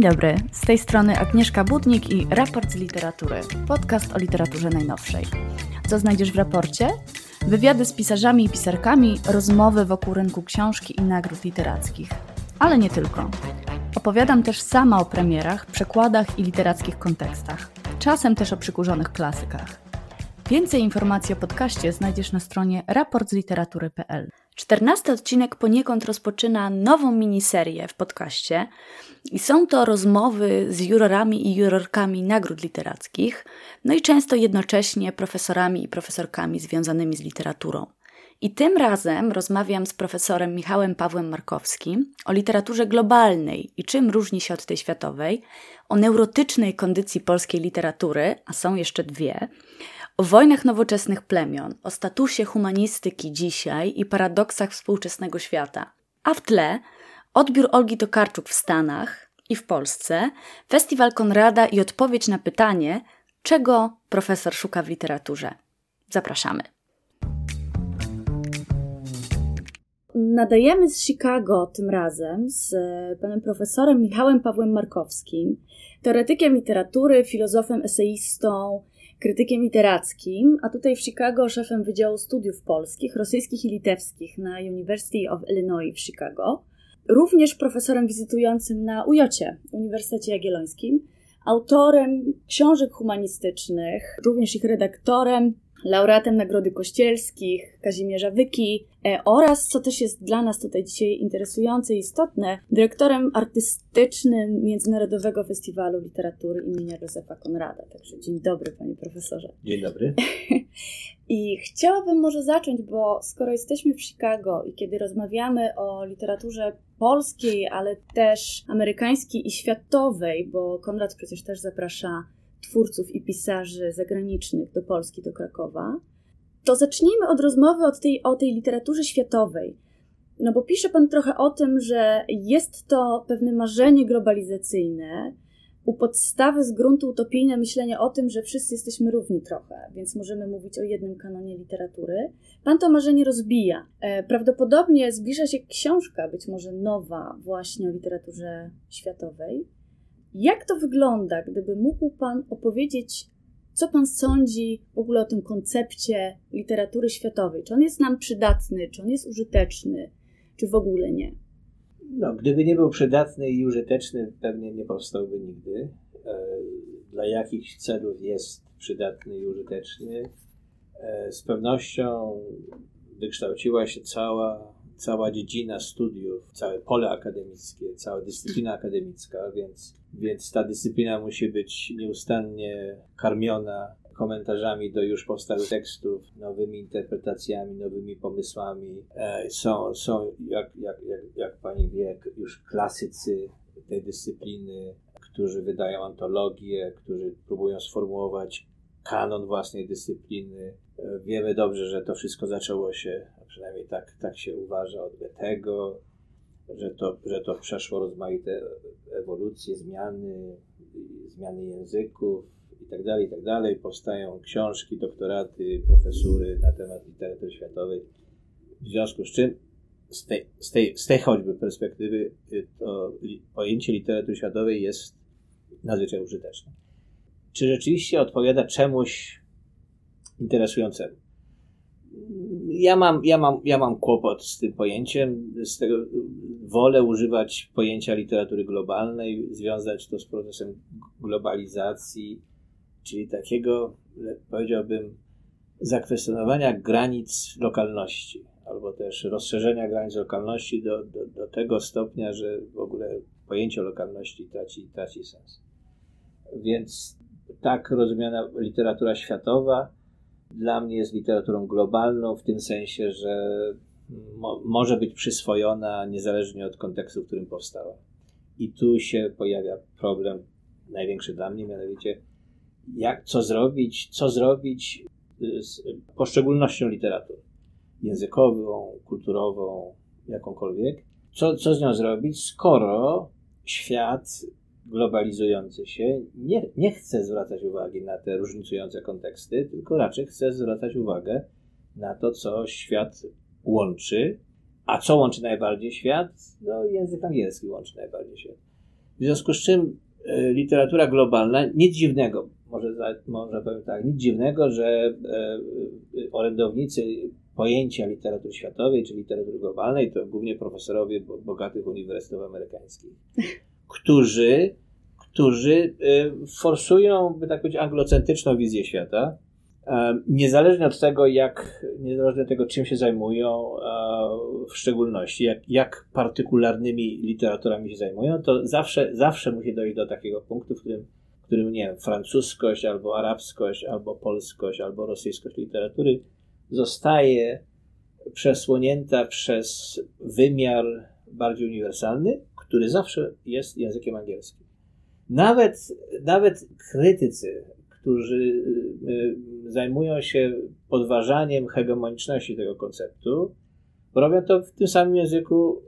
Dzień dobry, z tej strony Agnieszka Budnik i Raport z Literatury, podcast o literaturze najnowszej. Co znajdziesz w raporcie? Wywiady z pisarzami i pisarkami, rozmowy wokół rynku książki i nagród literackich. Ale nie tylko. Opowiadam też sama o premierach, przekładach i literackich kontekstach. Czasem też o przykurzonych klasykach. Więcej informacji o podcaście znajdziesz na stronie raportzliteratury.pl. Czternasty odcinek poniekąd rozpoczyna nową miniserię w podcaście i są to rozmowy z jurorami i jurorkami nagród literackich, no i często jednocześnie profesorami i profesorkami związanymi z literaturą. I tym razem rozmawiam z profesorem Michałem Pawłem Markowskim o literaturze globalnej i czym różni się od tej światowej, o neurotycznej kondycji polskiej literatury, a są jeszcze dwie, o wojnach nowoczesnych plemion, o statusie humanistyki dzisiaj i paradoksach współczesnego świata. A w tle odbiór Olgi Tokarczuk w Stanach i w Polsce, festiwal Konrada i odpowiedź na pytanie, czego profesor szuka w literaturze. Zapraszamy. Nadajemy z Chicago tym razem z e, panem profesorem Michałem Pawłem Markowskim, teoretykiem literatury, filozofem, eseistą, krytykiem literackim, a tutaj w Chicago szefem Wydziału Studiów Polskich, Rosyjskich i Litewskich na University of Illinois w Chicago. Również profesorem wizytującym na UJOcie, Uniwersytecie Jagiellońskim, autorem książek humanistycznych, również ich redaktorem, laureatem Nagrody Kościelskich, Kazimierza Wyki e, oraz, co też jest dla nas tutaj dzisiaj interesujące i istotne, dyrektorem artystycznym Międzynarodowego Festiwalu Literatury imienia Józefa Konrada. Także dzień dobry, panie profesorze. Dzień dobry. I chciałabym może zacząć, bo skoro jesteśmy w Chicago i kiedy rozmawiamy o literaturze polskiej, ale też amerykańskiej i światowej, bo Konrad przecież też zaprasza twórców i pisarzy zagranicznych do Polski, do Krakowa, to zacznijmy od rozmowy od tej, o tej literaturze światowej. No bo pisze Pan trochę o tym, że jest to pewne marzenie globalizacyjne, u podstawy z gruntu utopijne myślenie o tym, że wszyscy jesteśmy równi trochę, więc możemy mówić o jednym kanonie literatury. Pan to marzenie rozbija. E, prawdopodobnie zbliża się książka, być może nowa, właśnie o literaturze światowej. Jak to wygląda, gdyby mógł Pan opowiedzieć, co Pan sądzi w ogóle o tym koncepcie literatury światowej? Czy on jest nam przydatny, czy on jest użyteczny, czy w ogóle nie? No, gdyby nie był przydatny i użyteczny, pewnie nie powstałby nigdy. E, dla jakich celów jest przydatny i użyteczny? E, z pewnością wykształciła się cała cała dziedzina studiów, całe pole akademickie, cała dyscyplina akademicka, więc, więc ta dyscyplina musi być nieustannie karmiona komentarzami do już powstałych tekstów, nowymi interpretacjami, nowymi pomysłami. E, są, są jak, jak, jak, jak pani wie, już klasycy tej dyscypliny, którzy wydają antologie, którzy próbują sformułować kanon własnej dyscypliny. E, wiemy dobrze, że to wszystko zaczęło się przynajmniej tak, tak się uważa od Goethego, że to, że to przeszło rozmaite ewolucje, zmiany, zmiany języków itd., tak itd. Tak Powstają książki, doktoraty, profesury na temat literatury światowej. W związku z czym z tej, z tej, z tej choćby perspektywy to pojęcie literatury światowej jest nadzwyczaj użyteczne. Czy rzeczywiście odpowiada czemuś interesującemu? ja mam, ja, mam, ja mam kłopot z tym pojęciem. Z tego wolę używać pojęcia literatury globalnej, związać to z procesem globalizacji, czyli takiego, powiedziałbym, zakwestionowania granic lokalności, albo też rozszerzenia granic lokalności do, do, do tego stopnia, że w ogóle pojęcie lokalności traci, traci sens. Więc tak rozumiana literatura światowa dla mnie jest literaturą globalną w tym sensie, że mo może być przyswojona niezależnie od kontekstu, w którym powstała. I tu się pojawia problem największy dla mnie, mianowicie jak, co zrobić, co zrobić z poszczególnością literatury. Językową, kulturową, jakąkolwiek. Co, co z nią zrobić, skoro świat globalizujący się nie, nie chce zwracać uwagi na te różnicujące konteksty, tylko raczej chce zwracać uwagę na to, co świat łączy. A co łączy najbardziej świat? No, język angielski łączy najbardziej świat. W związku z czym e, literatura globalna, nic dziwnego, może, może powiem tak, nic dziwnego, że e, e, orędownicy pojęcia literatury światowej czy literatury globalnej to głównie profesorowie bogatych uniwersytetów amerykańskich, którzy, którzy forsują, by tak powiedzieć, anglocentryczną wizję świata, Niezależnie od tego, jak, niezależnie od tego, czym się zajmują, w szczególności, jak, jak partykularnymi literaturami się zajmują, to zawsze, zawsze musi dojść do takiego punktu, w którym, w którym nie wiem, francuskość, albo arabskość, albo polskość, albo rosyjskość literatury zostaje przesłonięta przez wymiar bardziej uniwersalny, który zawsze jest językiem angielskim. Nawet, nawet krytycy którzy y, y, zajmują się podważaniem hegemoniczności tego konceptu, robią to w tym samym języku,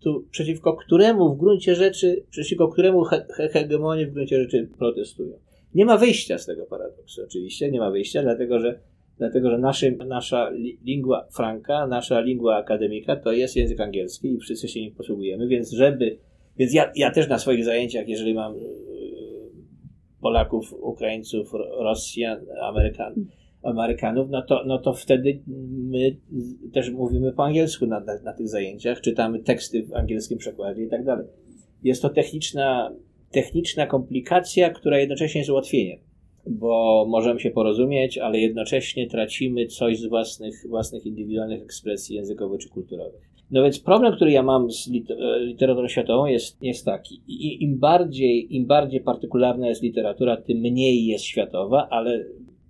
tu, przeciwko któremu w gruncie rzeczy, przeciwko któremu he, hegemonii w gruncie rzeczy protestują. Nie ma wyjścia z tego paradoksu, oczywiście, nie ma wyjścia, dlatego że, dlatego, że naszy, nasza lingua franca, nasza lingua akademika to jest język angielski i wszyscy się nim posługujemy, więc żeby, więc ja, ja też na swoich zajęciach, jeżeli mam Polaków, Ukraińców, Rosjan, Amerykan, Amerykanów, no to, no to wtedy my też mówimy po angielsku na, na, na tych zajęciach, czytamy teksty w angielskim przekładzie i tak dalej. Jest to techniczna, techniczna komplikacja, która jednocześnie jest ułatwieniem, bo możemy się porozumieć, ale jednocześnie tracimy coś z własnych, własnych indywidualnych ekspresji językowych czy kulturowych. No więc problem, który ja mam z e, literaturą światową jest, jest taki. Im bardziej, Im bardziej partykularna jest literatura, tym mniej jest światowa, ale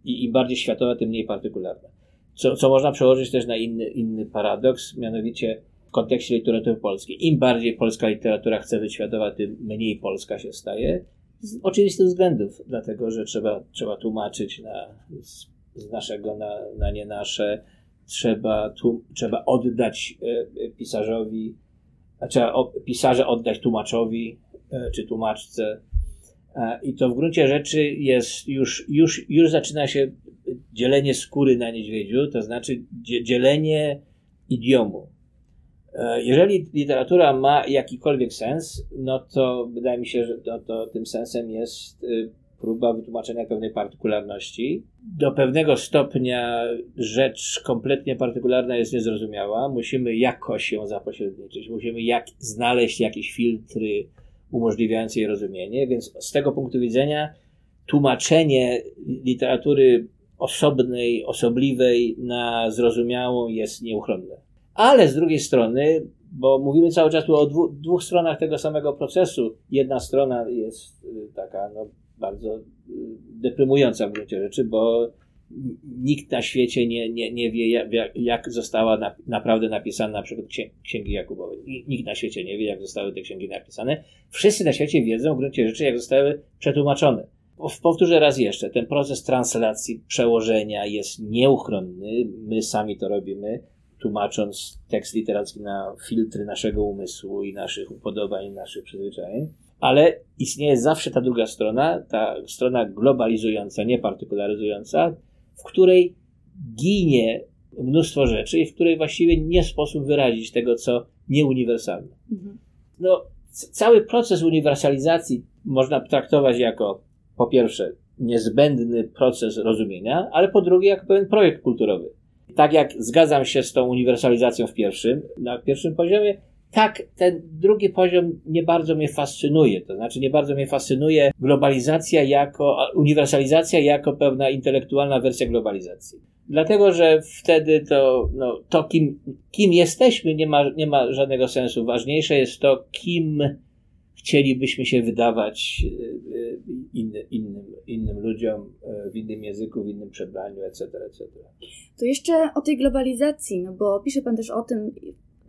im bardziej światowa, tym mniej partykularna. Co, co można przełożyć też na inny, inny paradoks, mianowicie w kontekście literatury polskiej. Im bardziej polska literatura chce być światowa, tym mniej polska się staje. Z oczywistych względów, dlatego że trzeba, trzeba tłumaczyć na, z, z naszego na, na nie nasze trzeba, trzeba oddać e, pisarzowi, trzeba pisarza oddać tłumaczowi e, czy tłumaczce. E, I to w gruncie rzeczy jest już, już, już zaczyna się dzielenie skóry na niedźwiedziu, to znaczy dzielenie idiomu. Jeżeli literatura ma jakikolwiek sens, no to wydaje mi się, że to, to tym sensem jest próba wytłumaczenia pewnej partykularności. Do pewnego stopnia rzecz kompletnie partykularna jest niezrozumiała. Musimy jakoś ją zapośredniczyć, musimy jak, znaleźć jakieś filtry umożliwiające jej rozumienie, więc z tego punktu widzenia tłumaczenie literatury osobnej, osobliwej na zrozumiałą jest nieuchronne. Ale z drugiej strony, bo mówimy cały czas tu o dwu, dwóch stronach tego samego procesu. Jedna strona jest y, taka no, bardzo y, deprymująca w gruncie rzeczy, bo nikt na świecie nie, nie, nie wie, jak, jak została na, naprawdę napisana na przykład Księgi Jakubowej. Nikt na świecie nie wie, jak zostały te księgi napisane. Wszyscy na świecie wiedzą w gruncie rzeczy, jak zostały przetłumaczone. Powtórzę raz jeszcze, ten proces translacji, przełożenia jest nieuchronny. My sami to robimy, tłumacząc tekst literacki na filtry naszego umysłu i naszych upodobań, naszych przyzwyczajeń ale istnieje zawsze ta druga strona, ta strona globalizująca, nie partykularyzująca, w której ginie mnóstwo rzeczy i w której właściwie nie sposób wyrazić tego, co nieuniwersalne. Mhm. No, cały proces uniwersalizacji można traktować jako po pierwsze niezbędny proces rozumienia, ale po drugie jako pewien projekt kulturowy. Tak jak zgadzam się z tą uniwersalizacją w pierwszym, na pierwszym poziomie, tak, ten drugi poziom nie bardzo mnie fascynuje. To znaczy, nie bardzo mnie fascynuje globalizacja jako, uniwersalizacja jako pewna intelektualna wersja globalizacji. Dlatego, że wtedy to, no, to kim, kim jesteśmy, nie ma, nie ma żadnego sensu. Ważniejsze jest to, kim chcielibyśmy się wydawać e, e, inny, innym, innym ludziom e, w innym języku, w innym przebraniu, etc., etc. To jeszcze o tej globalizacji, no bo pisze Pan też o tym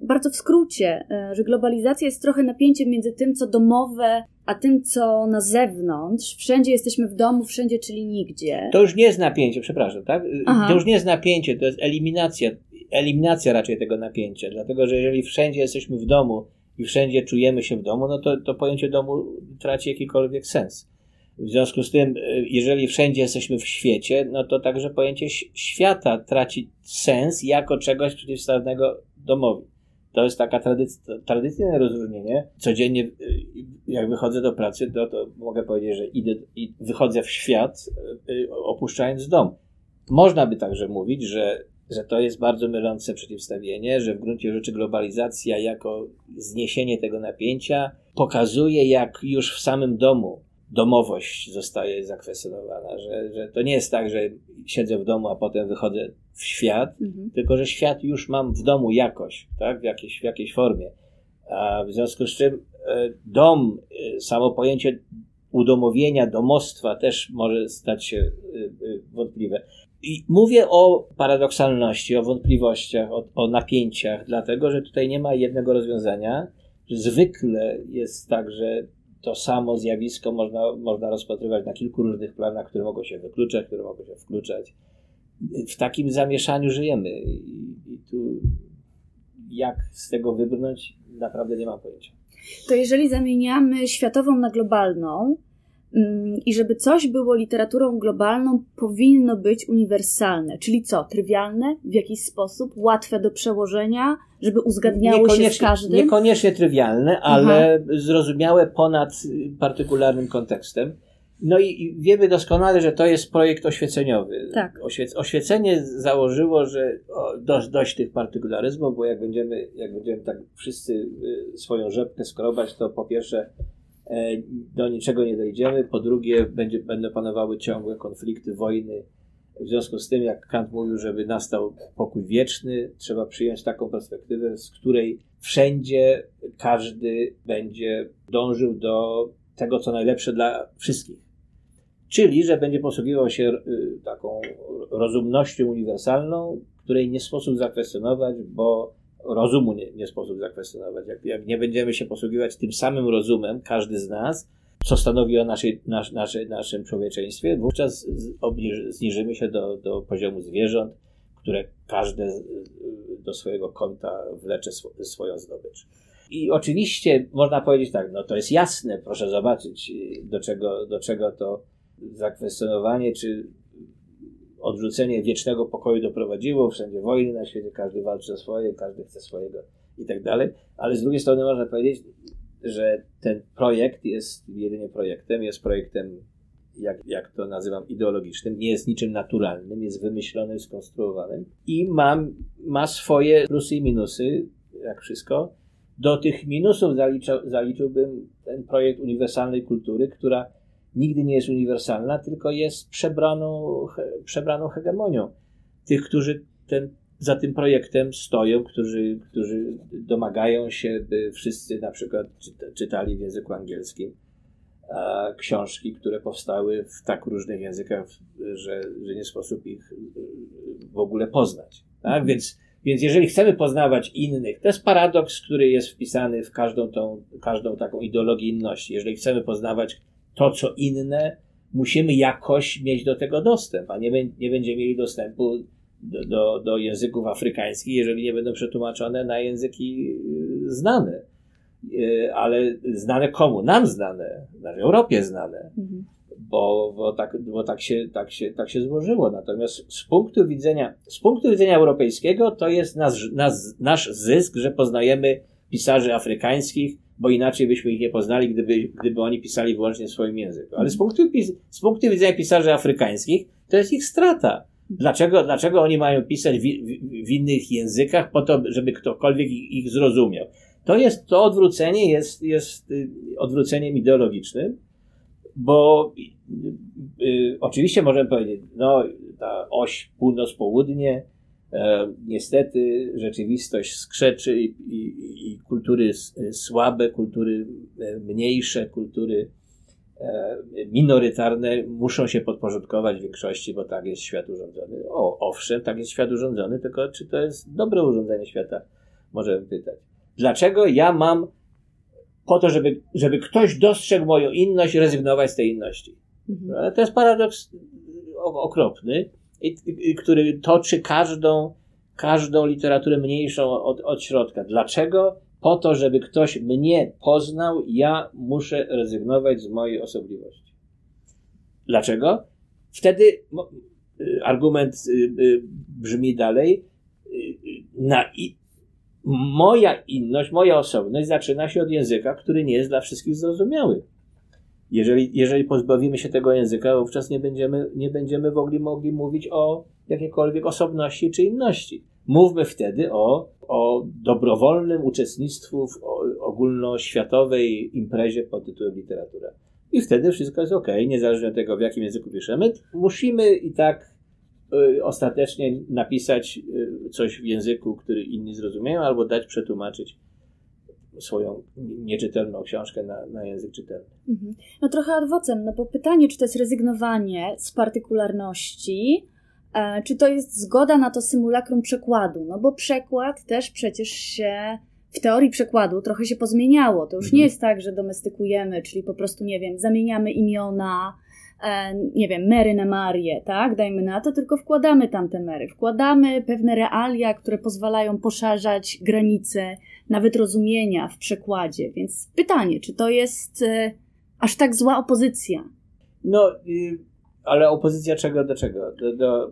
bardzo w skrócie, że globalizacja jest trochę napięciem między tym, co domowe, a tym, co na zewnątrz. Wszędzie jesteśmy w domu, wszędzie, czyli nigdzie. To już nie jest napięcie, przepraszam, tak? Aha. To już nie jest napięcie, to jest eliminacja, eliminacja raczej tego napięcia, dlatego że jeżeli wszędzie jesteśmy w domu i wszędzie czujemy się w domu, no to, to pojęcie domu traci jakikolwiek sens. W związku z tym, e, jeżeli wszędzie jesteśmy w świecie, no to także pojęcie świata traci sens jako czegoś przeciwstawnego domowi. To jest taka tradyc- tradycyjne rozróżnienie. Codziennie, y, jak wychodzę do pracy, to, to mogę powiedzieć, że idę, i wychodzę w świat, y, opuszczając dom. Można by także mówić, że, że to jest bardzo mylące przeciwstawienie, że w gruncie rzeczy globalizacja jako zniesienie tego napięcia pokazuje, jak już w samym domu domowość zostaje zakwestionowana, że, że to nie jest tak, że siedzę w domu, a potem wychodzę w świat, mhm. tylko że świat już mam w domu jakoś, tak, w jakiejś, w jakiejś formie. A w związku z czym e, dom, e, samo pojęcie udomowienia, domostwa też może stać się e, wątpliwe. I mówię o paradoksalności, o wątpliwościach, o, o napięciach, dlatego że tutaj nie ma jednego rozwiązania. Zwykle jest tak, że to samo zjawisko można, można rozpatrywać na kilku różnych planach, które mogą się wykluczać, które mogą się wkluczać. W takim zamieszaniu żyjemy i, i tu jak z tego wybrnąć, naprawdę nie mam pojęcia. To jeżeli zamieniamy światową na globalną, i żeby coś było literaturą globalną, powinno być uniwersalne. Czyli co? Trywialne w jakiś sposób, łatwe do przełożenia, żeby uzgadniało się z każdym? Niekoniecznie trywialne, ale Aha. zrozumiałe ponad partykularnym kontekstem. No i wiemy doskonale, że to jest projekt oświeceniowy. Tak. oświecenie założyło, że dość, dość tych partykularyzmów, bo jak będziemy, jak będziemy tak wszyscy y, swoją rzepkę skrobać, to po pierwsze do niczego nie dojdziemy, po drugie będzie, będą panowały ciągłe konflikty, wojny. W związku z tym, jak Kant mówił, żeby nastał pokój wieczny, trzeba przyjąć taką perspektywę, z której wszędzie każdy będzie dążył do tego, co najlepsze dla wszystkich. Czyli, że będzie posługiwał się y, taką rozumnością uniwersalną, której nie sposób zakwestionować, bo rozumu nie, nie sposób zakwestionować. Jak, jak, nie będziemy się posługiwać tym samym rozumem, każdy z nas, co stanowi o naszej, nasz, naszej, naszym człowieczeństwie, wówczas obniż, zniżymy się do, do poziomu zwierząt, które każde do swojego konta wlecze sw swoją zdobycz. I oczywiście można powiedzieć tak, no to jest jasne, proszę zobaczyć, do czego, do czego to zakwestionowanie czy odrzucenie wiecznego pokoju doprowadziło. Wszędzie wojny na świecie, każdy walczy o swoje, każdy chce swojego i tak dalej. Ale z drugiej strony można powiedzieć, że ten projekt jest jedynie projektem, jest projektem, jak, jak to nazywam, ideologicznym, nie jest niczym naturalnym, jest wymyślonym, skonstruowanym i ma, ma swoje plusy i minusy, jak wszystko. Do tych minusów zaliczał, zaliczyłbym ten projekt uniwersalnej kultury, która nigdy nie jest uniwersalna, tylko jest przebraną, przebraną hegemonią tych, którzy ten, za tym projektem stoją, którzy, którzy domagają się, by wszyscy na przykład czytali w języku angielskim książki, które powstały w tak różnych językach, że, że nie sposób ich w ogóle poznać. Tak? Mhm. Więc, więc jeżeli chcemy poznawać innych, to jest paradoks, który jest wpisany w każdą, tą, każdą taką ideologię inności. Jeżeli chcemy poznawać to, co inne, musimy jakoś mieć do tego dostęp, a nie, nie będziemy mieli dostępu do, do, do języków afrykańskich, jeżeli nie będą przetłumaczone na języki y, znane. Y, ale znane komu? Nam znane, na Europie znane. Mhm. Bo, bo, tak, bo tak, się, tak, się, tak się złożyło. Natomiast z punktu widzenia, z punktu widzenia europejskiego to jest nasz zysk, że poznajemy pisarzy afrykańskich, bo inaczej byśmy ich nie poznali, gdyby, gdyby oni pisali wyłącznie w swoim języku. Ale z punktu, z punktu widzenia pisarzy afrykańskich, to jest ich strata. Dlaczego, dlaczego oni mają pisać w, w, w innych językach, po to, żeby ktokolwiek ich, ich zrozumiał? To jest, to odwrócenie jest, jest y, odwróceniem ideologicznym, bo y, y, oczywiście możemy powiedzieć, no, ta oś północ-południe, niestety rzeczywistość skrzeczy i, i, i, kultury słabe, kultury e, mniejsze, kultury e, minorytarne muszą się podporządkować większości, bo tak jest świat urządzony. O, owszem, tak jest świat urządzony, tylko czy to jest dobre urządzenie świata? Możemy pytać. Dlaczego ja mam po to, żeby, żeby ktoś dostrzegł moją inność, rezygnować z tej inności? Mhm. To jest paradoks okropny i, i, który toczy każdą, każdą literaturę mniejszą od, od środka. Dlaczego? Po to, żeby ktoś mnie poznał, ja muszę rezygnować z mojej osobliwości. Dlaczego? Wtedy y, argument y, y, brzmi dalej. Na, moja inność, moja osobność zaczyna się od języka, który nie jest dla wszystkich zrozumiały. Jeżeli, jeżeli pozbawimy się tego języka, wówczas nie będziemy, nie będziemy mogli, mogli mówić o jakiejkolwiek osobności czy inności. Mówmy wtedy o, o dobrowolnym uczestnictwu w ogólnoświatowej imprezie pod tytułem literatura. I wtedy wszystko jest ok, niezależnie od tego, w jakim języku piszemy. Musimy i tak y, ostatecznie napisać y, coś w języku, który inni zrozumieją, albo dać przetłumaczyć swoją nieczytelną książkę na, na język czytelny. Mhm. No trochę adwocem, no bo pytanie, czy to jest rezygnowanie z partykularności, e, czy to jest zgoda na to symulakrum przekładu, no bo przekład też przecież się w teorii przekładu trochę się pozmieniało. To już mhm. nie jest tak, że domestykujemy, czyli po prostu, nie wiem, zamieniamy imiona, e, nie wiem, Mary na Marię, tak? Dajmy na to, tylko wkładamy tam te Mary. Wkładamy pewne realia, które pozwalają poszerzać granice nawet rozumienia w przekładzie. Więc pytanie, czy to jest e, aż tak zła opozycja? No, ale opozycja czego do czego? Do, do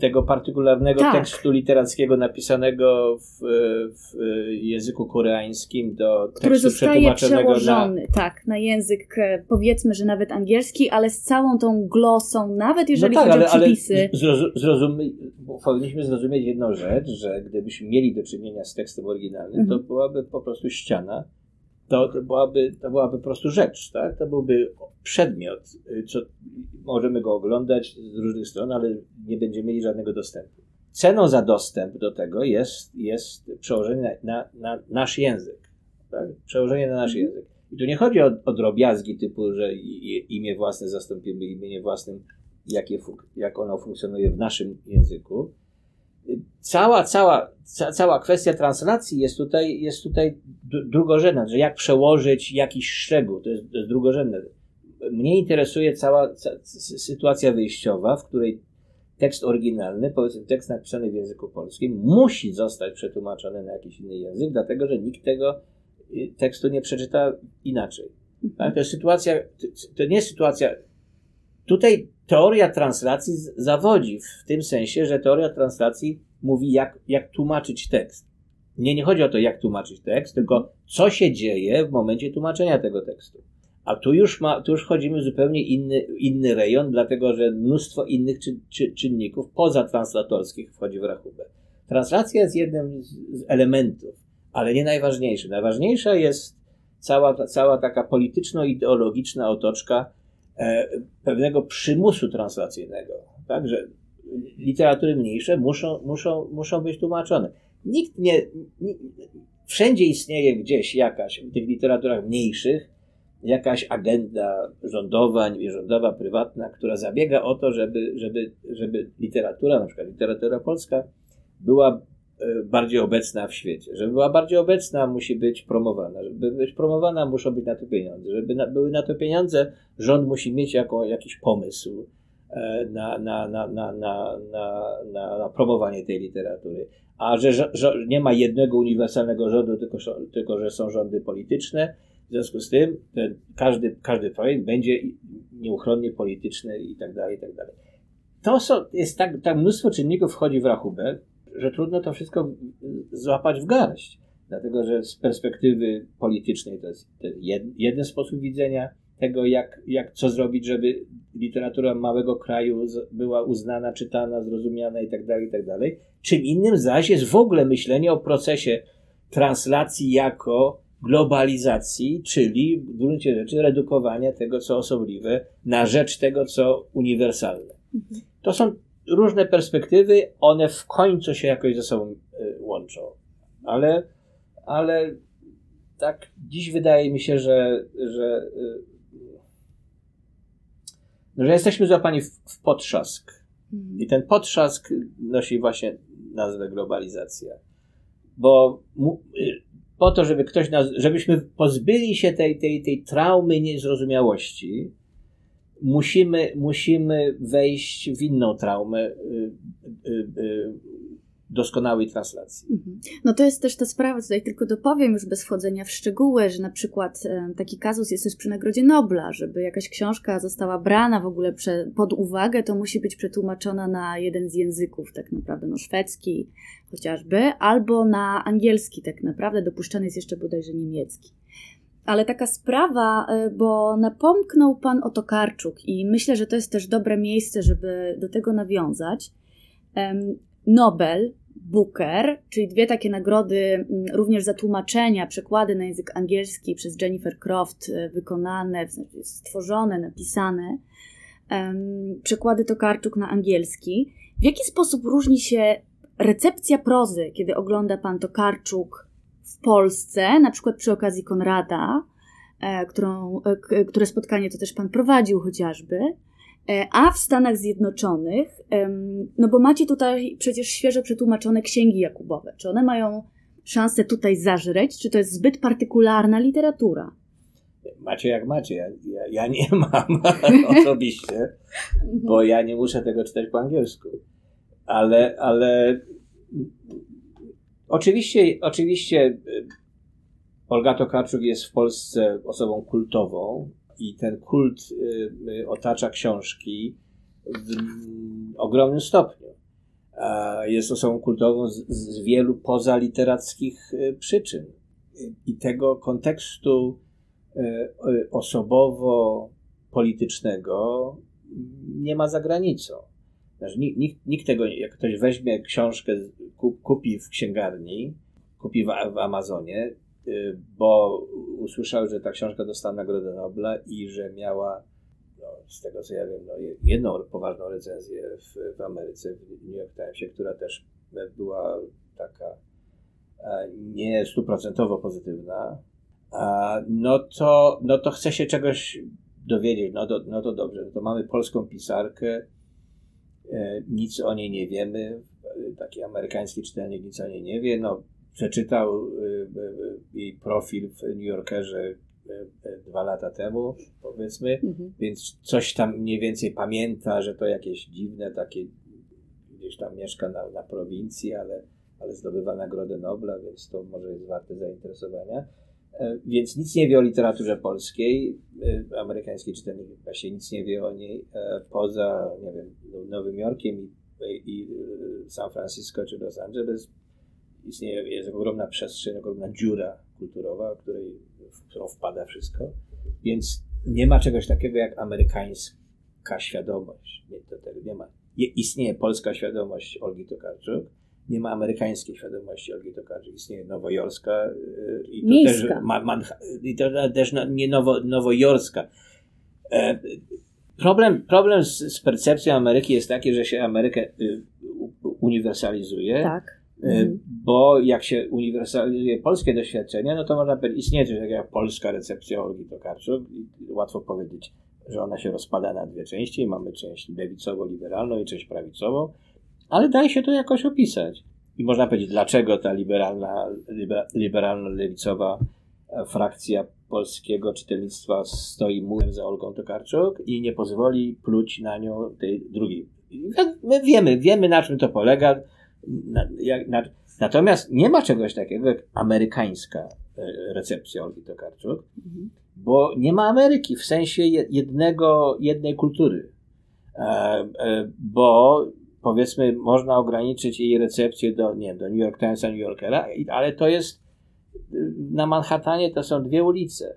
tego partykularnego tak. tekstu literackiego napisanego w, w, języku koreańskim do Który tekstu zostaje przełożony, na... tak, na język e, powiedzmy, że nawet angielski, ale z całą tą glosą, nawet jeżeli no tak, chodzi ale, o przypisy. Ale powinniśmy zrozumieć jedną rzecz, że gdybyśmy mieli do czynienia z tekstem oryginalnym, mhm. to byłaby po prostu ściana to, to, byłaby, to byłaby po prostu rzecz, tak? To byłby przedmiot, y, co możemy go oglądać z różnych stron, ale nie będziemy mieli żadnego dostępu. Ceną za dostęp do tego jest, jest przełożenie na, na, na nasz język. Tak? Przełożenie na nasz mhm. język. I tu nie chodzi o, o drobiazgi typu, że imię własne zastąpimy imieniem własnym, jakie, jak ono funkcjonuje w naszym języku, cała, cała, ca, cała kwestia translacji jest tutaj, jest tutaj drugorzędna, że jak przełożyć jakiś szczegół, to jest, to jest drugorzędne. Mnie interesuje cała ca, sytuacja wyjściowa, w której tekst oryginalny, powiedzmy tekst napisany w języku polskim, musi zostać przetłumaczony na jakiś inny język, dlatego że nikt tego y, tekstu nie przeczyta inaczej. Tak? To jest sytuacja, to nie jest sytuacja. Tutaj teoria translacji zawodzi w tym sensie, że teoria translacji mówi, jak, jak tłumaczyć tekst. Nie, nie chodzi o to, jak tłumaczyć tekst, tylko co się dzieje w momencie tłumaczenia tego tekstu. A tu już, ma, tu już wchodzimy w zupełnie inny, inny rejon, dlatego że mnóstwo innych czy, czy, czynników pozatranslatorskich wchodzi w rachubę. Translacja jest jednym z, z elementów, ale nie najważniejszy. Najważniejsza jest cała, cała taka polityczno-ideologiczna otoczka pewnego przymusu translacyjnego. Tak, że literatury mniejsze muszą, muszą, muszą być tłumaczone. Nikt nie, nie, wszędzie istnieje gdzieś jakaś, w tych literaturach mniejszych, jakaś agenda rządowa, rządowa, prywatna, która zabiega o to, żeby, żeby, żeby literatura, na przykład literatura polska, była e, bardziej obecna w świecie. Żeby była bardziej obecna, musi być promowana. Żeby być promowana, muszą być na to pieniądze. Żeby na, były na to pieniądze, rząd musi mieć jako, jakiś pomysł na, na, na, na, na, na, na promowanie tej literatury. A że, że nie ma jednego uniwersalnego rządu, tylko, tylko że są rządy polityczne, w związku z tym ten, każdy, każdy projekt będzie nieuchronnie polityczny i tak dalej, i tak dalej. To są, jest tak, tak mnóstwo czynników wchodzi w rachubę, że trudno to wszystko złapać w garść. Dlatego, że z perspektywy politycznej to jest jeden sposób widzenia, tego, jak, jak co zrobić, żeby literatura małego kraju była uznana, czytana, zrozumiana itd., tak itd. Tak Czym innym zaś jest w ogóle myślenie o procesie translacji jako globalizacji, czyli w gruncie rzeczy redukowania tego, co osobliwe, na rzecz tego, co uniwersalne. Mhm. To są różne perspektywy, one w końcu się jakoś ze sobą y, łączą. Ale, ale tak dziś wydaje mi się, że, że y, że jesteśmy złapani w, w potrzask. I ten potrzask nosi właśnie nazwę globalizacja. Bo y, po to, żeby ktoś nas, żebyśmy pozbyli się tej, tej, tej traumy niezrozumiałości, musimy, musimy wejść w inną traumę, y, y, doskonałej translacji. Mhm. No to jest też ta sprawa, tutaj tylko dopowiem już bez wchodzenia w szczegóły, że na przykład taki kazus jest też przy Nagrodzie Nobla, żeby jakaś książka została brana w ogóle pod uwagę, to musi być przetłumaczona na jeden z języków, tak naprawdę, no szwedzki chociażby, albo na angielski tak naprawdę, dopuszczany jest jeszcze bodajże niemiecki. Ale taka sprawa, e, bo napomknął pan o Tokarczuk i myślę, że to jest też dobre miejsce, żeby do tego nawiązać. Nobel, Booker, czyli dwie takie nagrody mm, również za tłumaczenia, przekłady na język angielski przez Jennifer Croft e, wykonane, stworzone, napisane. Przekłady Tokarczuk na angielski. W jaki sposób różni się recepcja prozy, kiedy ogląda pan Tokarczuk w Polsce, na przykład przy okazji Konrada, e, którą, e, które spotkanie to też pan prowadził chociażby, E, a w Stanach Zjednoczonych, no bo macie tutaj przecież świeżo przetłumaczone księgi Jakubowe. Czy one mają szansę tutaj zażreć, czy to jest zbyt partykularna literatura? Macie jak macie. Ja, ja, ja nie mam osobiście, bo ja nie muszę tego czytać po angielsku. Ale, ale oczywiście, oczywiście e, Olga Tokarczuk jest w Polsce osobą kultową i ten kult y, y, otacza książki w ogromnym stopniu. Jest osobą kultową z, z wielu pozaliterackich y, przyczyn. I tego kontekstu osobowo-politycznego nie ma za granicą. Znaczy, nikt, nikt, tego, jak ktoś weźmie książkę, kupi w księgarni, kupi w, w Amazonie, Y, bo usłyszał, że ta książka dostała Nagrodę Nobla i że miała, no, z tego co ja wiem, no, jedną poważną recenzję w, w Ameryce, w New York Timesie, która też była taka e, nie stuprocentowo pozytywna, no to, no to chce się czegoś dowiedzieć. No to, no to dobrze, no to mamy polską pisarkę, nic o niej nie wiemy, taki amerykański czytelnik nic o niej nie wie, no przeczytał y, y, jej profil w New Yorkerze dwa lata temu, powiedzmy, mhm. więc coś tam mniej więcej pamięta, że to jakieś dziwne takie, gdzieś tam mieszka na, na prowincji, ale, ale zdobywa Nagrodę Nobla, więc to może jest warte zainteresowania. E, więc nic nie wie o literaturze polskiej, e, amerykański czytelnik właśnie nic nie wie o niej, e, poza, nie wiem, Nowym Jorkiem i, i San Francisco czy Los Angeles istnieje, jest ogromna przestrzeń, ogromna dziura kulturowa, w, której, w którą wpada wszystko. Więc nie ma czegoś takiego jak amerykańska świadomość. Nie, to tego nie ma. Istnieje polska świadomość Olgi Tokarczuk, nie ma amerykańskiej świadomości Olgi Tokarczuk. Istnieje nowojorska y, i to Miejska. też, ma, man, i to też nie nowo, nowojorska. E, problem problem z, z, percepcją Ameryki jest taki, że się Amerykę y, uniwersalizuje. Tak E, mhm. Bo jak się uniwersalizuje polskie doświadczenie, no to można powiedzieć, istnieje coś takiego jak polska recepcja Olgi Tokarczuk łatwo powiedzieć, że ona się rozpada na dwie części. Mamy część lewicowo-liberalną i część prawicową, ale daje się to jakoś opisać. I można powiedzieć, dlaczego ta liberalna, liberalno-lewicowa e, frakcja polskiego czytelnictwa stoi murem za Olgą Tokarczuk i nie pozwoli pluć na nią tej drugiej. My wiemy, wiemy na czym to polega Natomiast nie ma czegoś takiego jak amerykańska e, recepcja Olgi Tokarczuk, mhm. bo nie ma Ameryki w sensie jednego, jednej kultury. E, e, bo powiedzmy, można ograniczyć jej recepcję do, nie do New York Timesa, New Yorkera, ale to jest na Manhattanie to są dwie ulice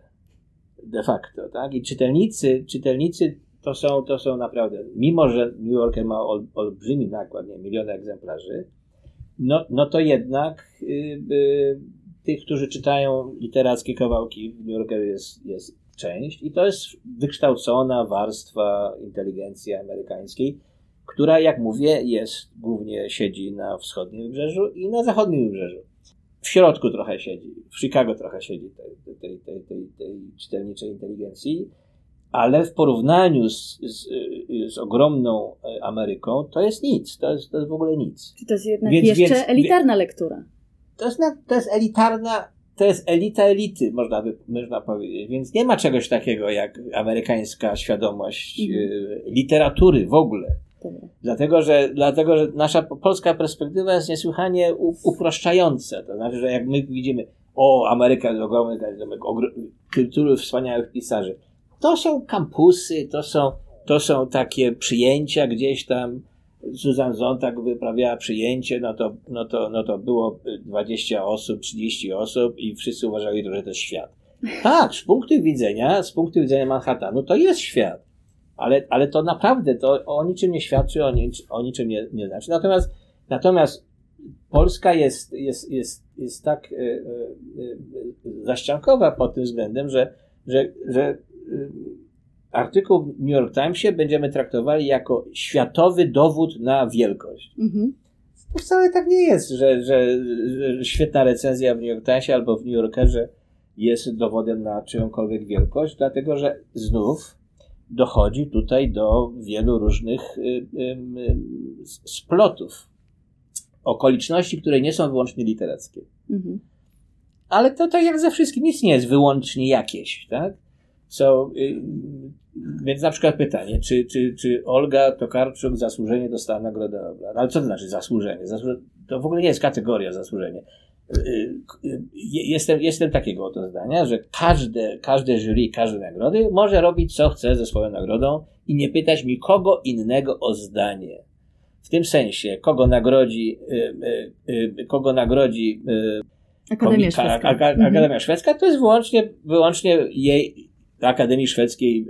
de facto, tak? I czytelnicy, czytelnicy to są, to są naprawdę, mimo że New Yorker ma ol, olbrzymi nakład, nie, miliony egzemplarzy, no, no to jednak y, y, tych, którzy czytają literackie kawałki New Yorker jest, jest część i to jest wykształcona warstwa inteligencji amerykańskiej, która, jak mówię, jest głównie siedzi na wschodnim wybrzeżu i na zachodnim wybrzeżu. W środku trochę siedzi, w Chicago trochę siedzi tej, tej, tej, tej, tej czytelniczej inteligencji ale w porównaniu z, z, z, ogromną e, Ameryką to jest nic, to jest, to jest w ogóle nic. Czy to jest jednak więc, jeszcze więc, elitarna lektura? To jest, to jest elitarna, to jest elita elity, można, by, można powiedzieć, więc nie ma czegoś takiego jak amerykańska świadomość mhm. E, literatury w ogóle. Dlatego że, dlatego, że nasza polska perspektywa jest niesłychanie upraszczająca. To znaczy, że jak my widzimy, o, Ameryka, ogromny kultury wspaniałych pisarzy. To są kampusy, to są, to są takie przyjęcia gdzieś tam. Susan Zontag wyprawiała przyjęcie, no to, no, to, no to było 20 osób, 30 osób i wszyscy uważali, że to jest świat. Tak, z punktu widzenia, z punktu widzenia Manhattanu to jest świat. Ale, ale to naprawdę to o niczym nie świadczy, o, nic, o niczym nie, nie znaczy. Natomiast, natomiast Polska jest, jest, jest, jest tak e, e, e, zaściankowa pod tym względem, że, że, że artykuł w New York Timesie będziemy traktowali jako światowy dowód na wielkość. Mhm. To wcale tak nie jest, że, że, że świetna recenzja w New York Timesie albo w New Yorkerze jest dowodem na czyjąkolwiek wielkość, dlatego że znów dochodzi tutaj do wielu różnych y, y, y, splotów, okoliczności, które nie są wyłącznie literackie. Mhm. Ale to tak jak ze wszystkim, nic nie jest wyłącznie jakieś, tak? So, więc na przykład pytanie, czy, czy, czy Olga Tokarczuk zasłużenie dostała Nagrodę Nobla? No, ale co to znaczy zasłużenie? zasłużenie? To w ogóle nie jest kategoria zasłużenie. Y, y, jestem, jestem takiego oto zdania, że każde, każde jury, każde nagrody może robić co chce ze swoją nagrodą i nie pytać nikogo innego o zdanie. W tym sensie, kogo nagrodzi, y, kogo nagrodzi Akademia Szwedzka. Mhm. Akademia Szwedzka, to jest wyłącznie, wyłącznie jej Akademii Szwedzkiej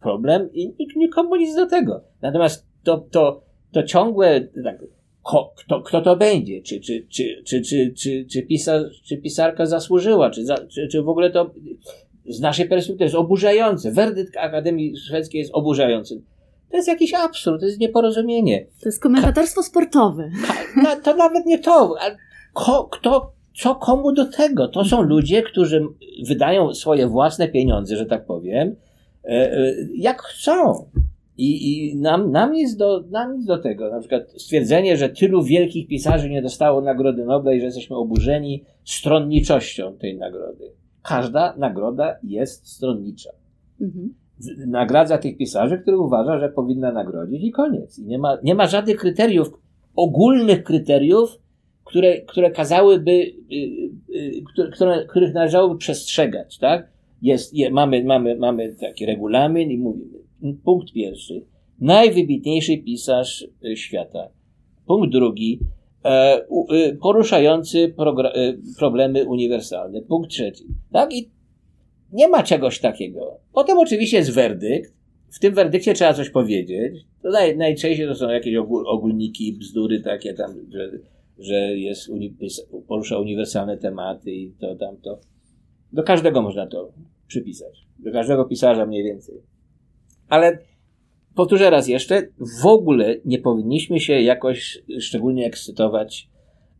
problem i nikomu nic do tego. Natomiast to, to, to ciągłe, tak, ko, kto, kto to będzie, czy, czy, czy, czy, czy, czy, czy, pisarz, czy pisarka zasłużyła, czy, za, czy, czy w ogóle to z naszej perspektywy jest oburzające. Werdykt Akademii Szwedzkiej jest oburzający. To jest jakiś absurd, to jest nieporozumienie. To jest komentatorstwo sportowe. Ka, to nawet nie to. Kto, co komu do tego? To są ludzie, którzy wydają swoje własne pieniądze, że tak powiem, e, e, jak chcą. I, i nam, nam, nic do, nam nic do tego. Na przykład stwierdzenie, że tylu wielkich pisarzy nie dostało Nagrody Nobla i że jesteśmy oburzeni stronniczością tej nagrody. Każda nagroda jest stronnicza. Mhm. Nagradza tych pisarzy, których uważa, że powinna nagrodzić i koniec. I nie ma, nie ma żadnych kryteriów, ogólnych kryteriów, które, które kazałyby, y, y, y, które, których należałoby przestrzegać, tak? Jest, je, mamy, mamy, mamy taki regulamin i mówimy, Punkt pierwszy. Najwybitniejszy pisarz y, świata. Punkt drugi. E, y, poruszający e, problemy uniwersalne. Punkt trzeci. Tak? I nie ma czegoś takiego. Potem oczywiście jest werdykt. W tym werdykcie trzeba coś powiedzieć. To naj, najczęściej to są jakieś ogólniki, bzdury takie tam, że, że jest, porusza uniwersalne tematy i to tamto. Do każdego można to przypisać. Do każdego pisarza mniej więcej. Ale powtórzę raz jeszcze, w ogóle nie powinniśmy się jakoś szczególnie ekscytować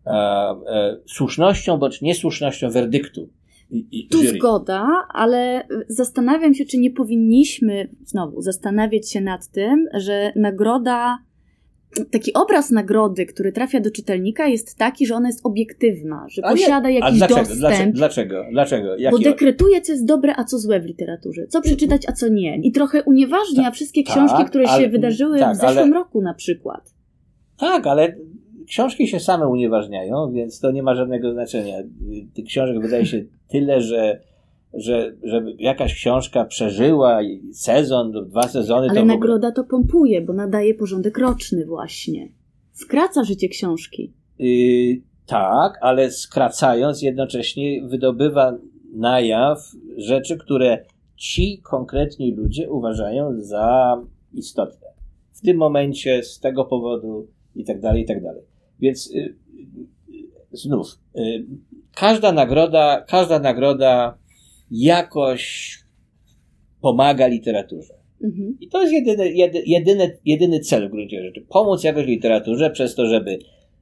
e, e, słusznością bądź niesłusznością werdyktu. I, i tu jury. zgoda, ale zastanawiam się, czy nie powinniśmy znowu zastanawiać się nad tym, że nagroda taki obraz nagrody, który trafia do czytelnika, jest taki, że ona jest obiektywna, że a posiada jakiś dlaczego? dostęp. Dlaczego? Dlaczego? dlaczego? Bo dekretuje, co jest dobre, a co złe w literaturze. Co przeczytać, a co nie. I trochę unieważnia Ta, wszystkie książki, tak, które ale, się wydarzyły tak, w zeszłym ale, roku na przykład. Tak, ale książki się same unieważniają, więc to nie ma żadnego znaczenia. Tych książek wydaje się tyle, że że żeby jakaś książka przeżyła sezon lub dwa sezony. Ale to nagroda ogóle... to pompuje, bo nadaje porządek roczny właśnie. Skraca życie książki. Yy, tak, ale skracając jednocześnie wydobywa na jaw rzeczy, które ci konkretni ludzie uważają za istotne. W tym momencie, z tego powodu i tak dalej, i tak dalej. Więc yy, yy, znów, y, każda nagroda, każda nagroda jakoś pomaga literaturze. Mhm. I to jest jedyny, jedyny, jedyny cel w gruncie rzeczy. Pomóc jakoś literaturze przez to, żeby,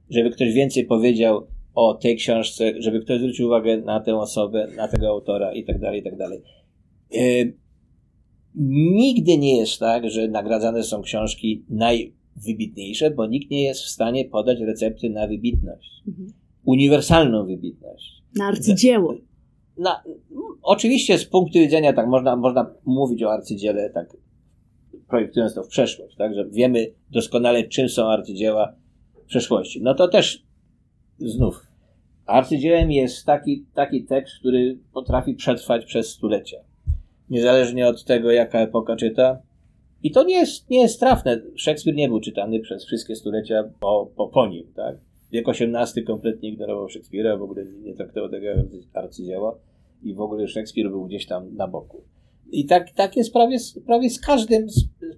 żeby ktoś więcej powiedział o tej książce, żeby ktoś zwrócił uwagę na tę osobę, na tego autora i tak dalej, i tak dalej. E, nigdy nie jest tak, że nagradzane są książki najwybitniejsze, bo nikt nie jest w stanie podać recepty na wybitność. Mhm. Uniwersalną wybitność. Na arcydzieło na, oczywiście z punktu widzenia, tak można, można mówić o arcydziele tak projektując to w przeszłość, tak, że wiemy doskonale, czym są arcydzieła w przeszłości. No to też znów arcydziełem jest taki, taki tekst, który potrafi przetrwać przez stulecia. Niezależnie od tego, jaka epoka czyta. I to nie jest, nie jest trafne. Szekspir nie był czytany przez wszystkie stulecia po, po, po nim, tak? Wiek XVIII kompletnie ignorował Szekspira, w ogóle nie traktował tego arcydzieła i w ogóle Szekspir był gdzieś tam na boku. I tak, tak jest prawie, prawie, z każdym,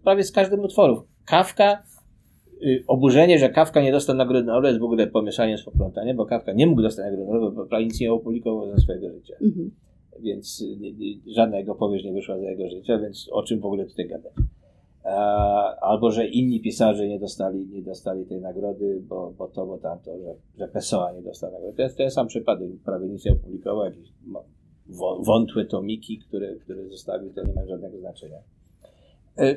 prawie z każdym utworów. Kawka, y, oburzenie, że Kawka nie dostał Nagrody Nobla jest w ogóle pomieszanie z poplątaniem, bo Kawka nie mógł dostać Nagrody Nobla, bo prawie nic nie opublikował za swojego życia. Mhm. Więc y, nie, żadna jego powieść nie wyszła za jego życia, więc o czym w ogóle tutaj gadać? Albo że inni pisarze nie dostali, nie dostali tej nagrody, bo, bo to, bo tamto, że, że Pessoa nie dostał nagrody. To jest ten sam przypadek, prawie nic nie opublikował, jakieś wątłe tomiki, które, które zostawił, to nie ma żadnego znaczenia. E,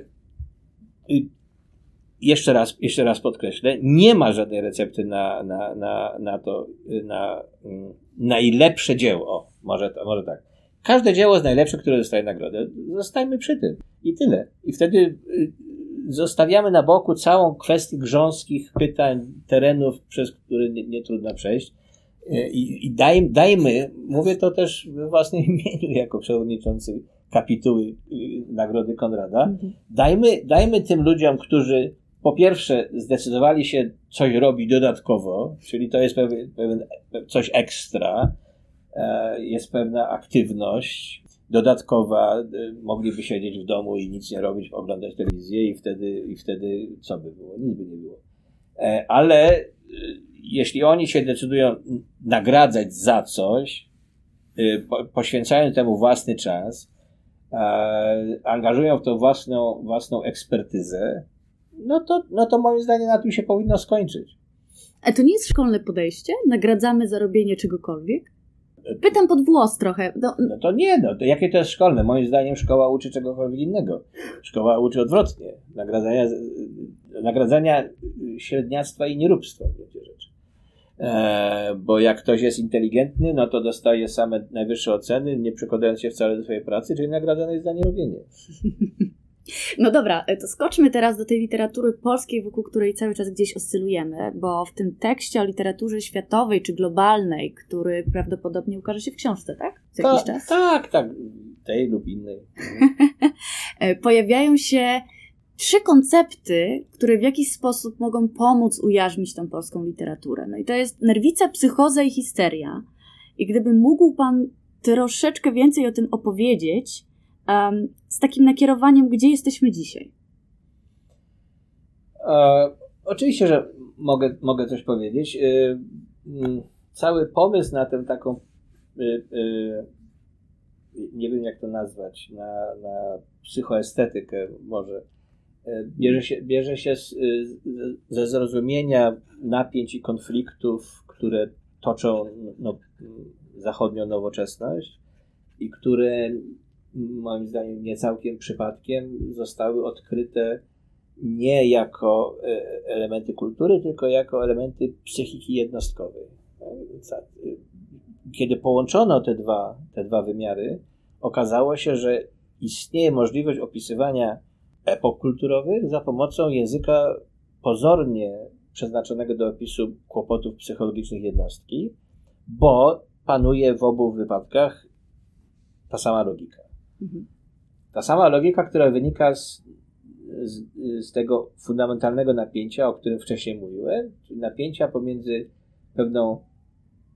jeszcze raz, jeszcze raz podkreślę, nie ma żadnej recepty na, na, na, na to, na mm, najlepsze dzieło. O, może, może tak. Każde dzieło jest najlepsze, które dostaje nagrodę. Zostajmy przy tym. I tyle. I wtedy y, zostawiamy na boku całą kwestię grząskich pytań, terenów, przez które nie, nie trudno przejść. Y, I, i daj, dajmy, mówię to też we własnym imieniu, jako przewodniczący kapituły y, Nagrody Konrada, mhm. dajmy, dajmy tym ludziom, którzy po pierwsze zdecydowali się coś robić dodatkowo, czyli to jest pewien, pewien coś ekstra, jest pewna aktywność dodatkowa, e, mogliby siedzieć w domu i nic nie robić, oglądać telewizję i wtedy, i wtedy co by było? Nic by nie było. E, ale jeśli oni się decydują nagradzać za coś, poświęcają temu własny czas, angażują w to własną, własną ekspertyzę, no to, no to moim zdaniem na tym się powinno skończyć. A to nie jest szkolne podejście? Nagradzamy za robienie czegokolwiek? Pytam pod włos trochę. No, no to nie, no to jakie to jest szkolne? Moim zdaniem szkoła uczy czegokolwiek innego. Szkoła uczy odwrotnie. Nagradzania, nagradzania średniactwa i nieróbstwa w gruncie rzeczy. E, bo jak ktoś jest inteligentny, no to dostaje same najwyższe oceny, nie przykładając się wcale do swojej pracy, czyli nagradzany jest za nierobienie. No dobra, to skoczmy teraz do tej literatury polskiej, wokół której cały czas gdzieś oscylujemy, bo w tym tekście o literaturze światowej czy globalnej, który prawdopodobnie ukaże się w książce, tak? Za jakiś czas? Tak, tak. Tej lub innej. Pojawiają się trzy koncepty, które w jakiś sposób mogą pomóc ujarzmić tą polską literaturę. No i to jest nerwica, psychoza i histeria. I gdyby mógł Pan troszeczkę więcej o tym opowiedzieć, z takim nakierowaniem, gdzie jesteśmy dzisiaj? E, oczywiście, że mogę, mogę coś powiedzieć. E, cały pomysł na tę taką, e, e, nie wiem jak to nazwać, na, na psychoestetykę może, e, bierze się, bierze się z, ze zrozumienia napięć i konfliktów, które toczą no, zachodnią nowoczesność i które moim zdaniem nie całkiem przypadkiem, zostały odkryte nie jako e, elementy kultury, tylko jako elementy psychiki jednostkowej. Kiedy połączono te dwa, te dwa wymiary, okazało się, że istnieje możliwość opisywania epok kulturowych za pomocą języka pozornie przeznaczonego do opisu kłopotów psychologicznych jednostki, bo panuje w obu wypadkach ta sama logika. Mhm. Ta sama logika, która wynika z, z, z, tego fundamentalnego napięcia, o którym wcześniej mówiłem, czyli napięcia pomiędzy pewną,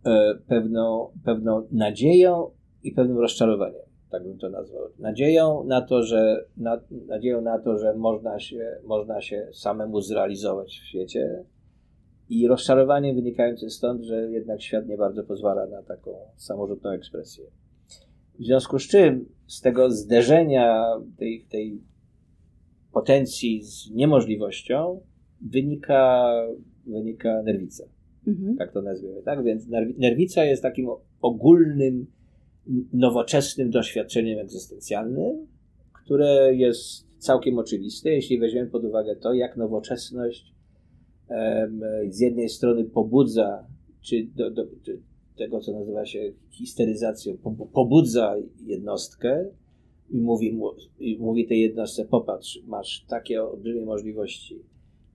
e, pewną, pewną nadzieją i pewnym rozczarowaniem, tak bym to nazwał. Nadzieją na to, że, na, nadzieją na to, że można się, można się samemu zrealizować w świecie, i rozczarowaniem wynikającym stąd, że jednak świat nie bardzo pozwala na taką samorzutną ekspresję. W związku z czym z tego zderzenia tej, tej potencji z niemożliwością wynika, wynika nerwica. Mhm. Tak to nazwiemy. Tak? Więc nerwica jest takim ogólnym, nowoczesnym doświadczeniem egzystencjalnym, które jest całkiem oczywiste, jeśli weźmiemy pod uwagę to, jak nowoczesność um, z jednej strony pobudza, czy, do, do, tego, co nazywa się histeryzacją, pobudza jednostkę i mówi, i mówi tej jednostce, popatrz, masz takie olbrzymie możliwości,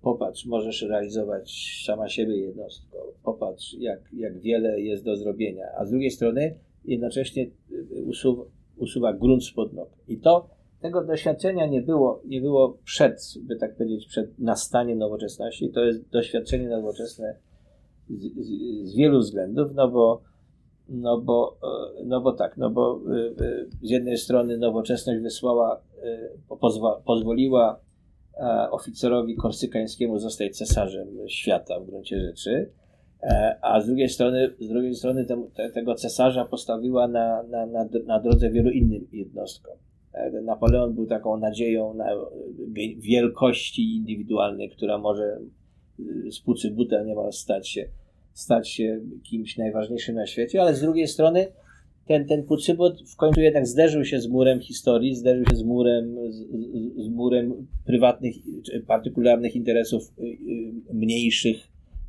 popatrz, możesz realizować sama siebie jednostką, popatrz, jak, jak wiele jest do zrobienia, a z drugiej strony jednocześnie y, usuwa, usuwa grunt spod nóg. I to, tego doświadczenia nie było, nie było przed, by tak powiedzieć, przed nastaniem nowoczesności. To jest doświadczenie nowoczesne z, z, z wielu względów, no bo no bo, e, no bo tak, no bo e, e, z jednej strony nowoczesność wysłała, pozwa, pozwoliła oficerowi korsykańskiemu zostać cesarzem świata w gruncie rzeczy, a z drugiej strony, z drugiej strony te, te, tego cesarza postawiła na, na, na, na drodze wielu innym jednostkom. Napoleon był taką nadzieją na wielkości indywidualnej, która może z pucy buta niemal stać się stać się kimś najważniejszym na świecie, ale z drugiej strony ten, ten Pucybot w końcu jednak zderzył się z murem historii, zderzył się z murem, z, z murem prywatnych, partykularnych interesów y, y, mniejszych,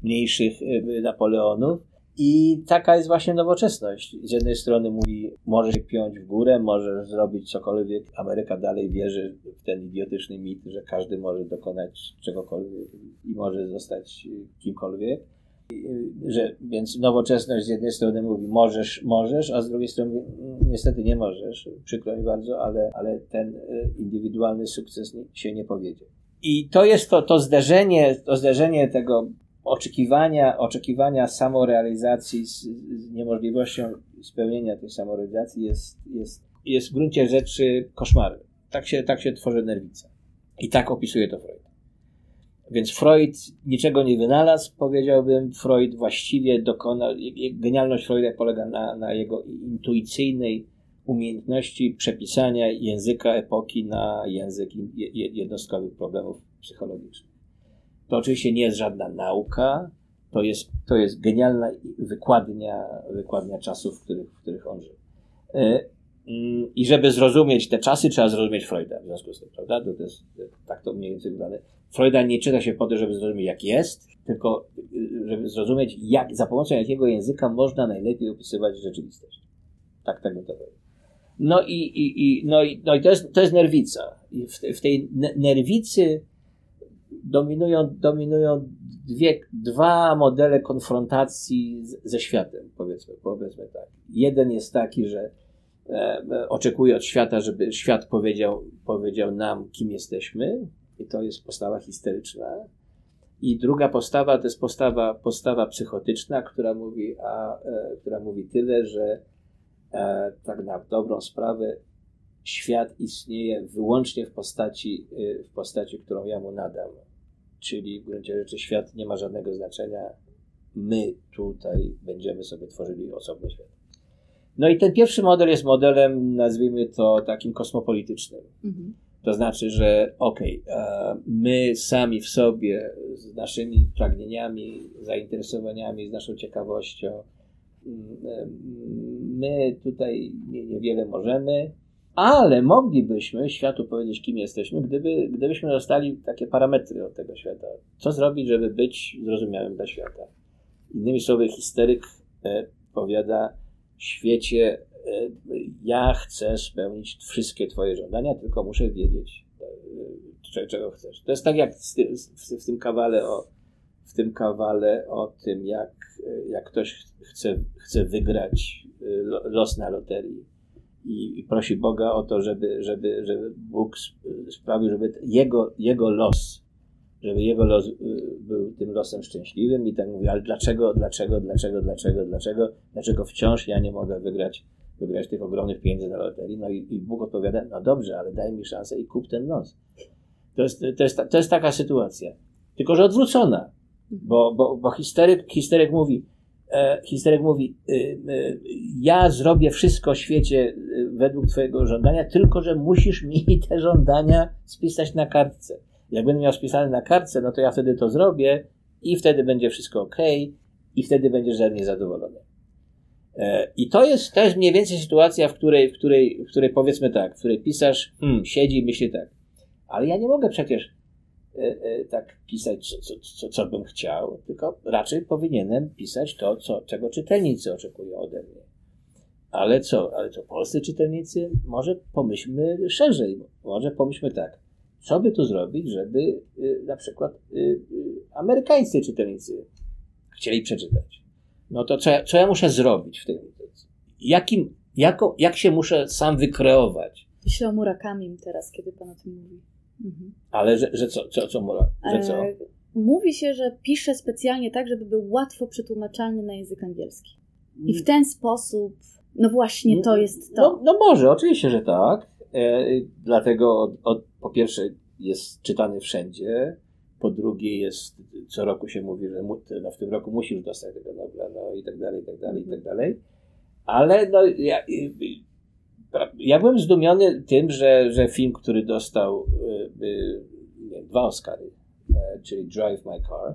mniejszych y, Napoleonów. I taka jest właśnie nowoczesność. Z jednej strony mówi, możesz się piąć w górę, możesz zrobić cokolwiek. Ameryka dalej wierzy w ten idiotyczny mit, że każdy może dokonać czegokolwiek i może zostać kimkolwiek że, więc nowoczesność z jednej strony mówi możesz, możesz, a z drugiej strony mówi, niestety nie możesz, przykro mi bardzo, ale, ale ten e, indywidualny sukces się nie powiedzie. I to jest to, to zderzenie, to zderzenie tego oczekiwania, oczekiwania samorealizacji z, z niemożliwością spełnienia tej samorealizacji jest, jest, jest w gruncie rzeczy koszmarem. Tak się, tak się tworzy nerwica. I tak opisuje to Freud. Więc Freud niczego nie wynalazł, powiedziałbym. Freud właściwie dokonał, genialność Freuda polega na, na jego intuicyjnej umiejętności przepisania języka epoki na język jednostkowych problemów psychologicznych. To oczywiście nie jest żadna nauka, to jest, to jest genialna wykładnia, wykładnia czasów, w których, w których on żył. E, mm, I żeby zrozumieć te czasy, trzeba zrozumieć Freuda w związku z tym, prawda? To, jest tak to mniej więcej wygląda. Freuda nie czyta się po to, żeby zrozumieć, jak jest, tylko y, żeby zrozumieć, jak, za pomocą jakiego języka można najlepiej opisywać rzeczywistość. Tak, bym to powiedział. No i, i, i, no i, no i to, jest, to jest nerwica. I w, w tej nerwicy dominują, dominują dwie, dwa modele konfrontacji z, ze światem, powiedzmy, powiedzmy tak. Jeden jest taki, że e, oczekuje od świata, żeby świat powiedział, powiedział nam, kim jesteśmy, i to jest postawa histeryczna. I druga postawa to jest postawa, postawa psychotyczna, która mówi, a, e, która mówi tyle, że e, tak na dobrą sprawę świat istnieje wyłącznie w postaci, w postaci, którą ja mu nadam. Czyli w gruncie rzeczy świat nie ma żadnego znaczenia. My tutaj będziemy sobie tworzyli osobny świat. No i ten pierwszy model jest modelem, nazwijmy to takim kosmopolitycznym. Mhm to znaczy, że okej, okay, my sami w sobie z naszymi pragnieniami, zainteresowaniami, z naszą ciekawością, mm, my tutaj niewiele możemy, ale moglibyśmy światu powiedzieć, kim jesteśmy, gdyby, gdybyśmy dostali takie parametry od tego świata. Co zrobić, żeby być zrozumiałym dla świata? Innymi słowy, histeryk e, powiada, świecie E, ja chcę spełnić wszystkie Twoje żądania, tylko muszę wiedzieć, e, czego chcesz. To jest tak jak w tym kawale o, w tym kawale o tym, jak, jak ktoś chce, chce wygrać e, los na loterii i, i prosi Boga o to, żeby, żeby, żeby Bóg sprawił, żeby jego, jego los, żeby jego los był tym losem szczęśliwym i tak mówi, ale dlaczego, dlaczego, dlaczego, dlaczego, dlaczego, dlaczego wciąż ja nie mogę wygrać wygrać tych ogromnych pieniędzy na loterii. No i, i Bóg odpowiada, no dobrze, ale daj mi szansę i kup ten nos. To jest, to jest, to jest taka sytuacja. Tylko, że odwrócona. Bo, bo, bo histeryk, histeryk mówi, e, histeryk mówi, e, e, ja zrobię wszystko w świecie e, według twojego żądania, tylko, że musisz mi te żądania spisać na kartce. Jak będę miał spisane na kartce, no to ja wtedy to zrobię i wtedy będzie wszystko ok i wtedy będziesz ze mnie zadowolony. E, I to jest, jest mniej więcej sytuacja, w której, w której, w której powiedzmy tak, w której pisarz hmm, siedzi i myśli tak, ale ja nie mogę przecież tak pisać, co, co, co bym chciał, tylko raczej powinienem pisać to, co, czego czytelnicy oczekują ode mnie. Ale co? Ale co? Polscy czytelnicy? Może pomyślmy szerzej. Może pomyślmy tak. Co by tu zrobić, żeby y, na przykład y, y, amerykańscy czytelnicy chcieli przeczytać? No to co ja, co ja muszę zrobić w tym? Jakim, jako, jak się muszę sam wykreować? Myślę o Murakamim teraz, kiedy pan o tym mówi. Mhm. Ale że, że co, co, co, Mura, że co? E, mówi się, że pisze specjalnie tak, żeby był łatwo przetłumaczalny na język angielski. I w ten sposób, no właśnie to jest to. No, no może, oczywiście, że tak. E, dlatego od, od, po pierwsze jest czytany wszędzie, po drugie jest, co roku się mówi, że mu, no w tym roku musisz dostać tego Nobla, no i tak dalej, i tak dalej, i tak dalej. Ale no, ja, ja byłem zdumiony tym, że, że film, który dostał y, y, nie, dwa Oscary, e, czyli Drive My Car,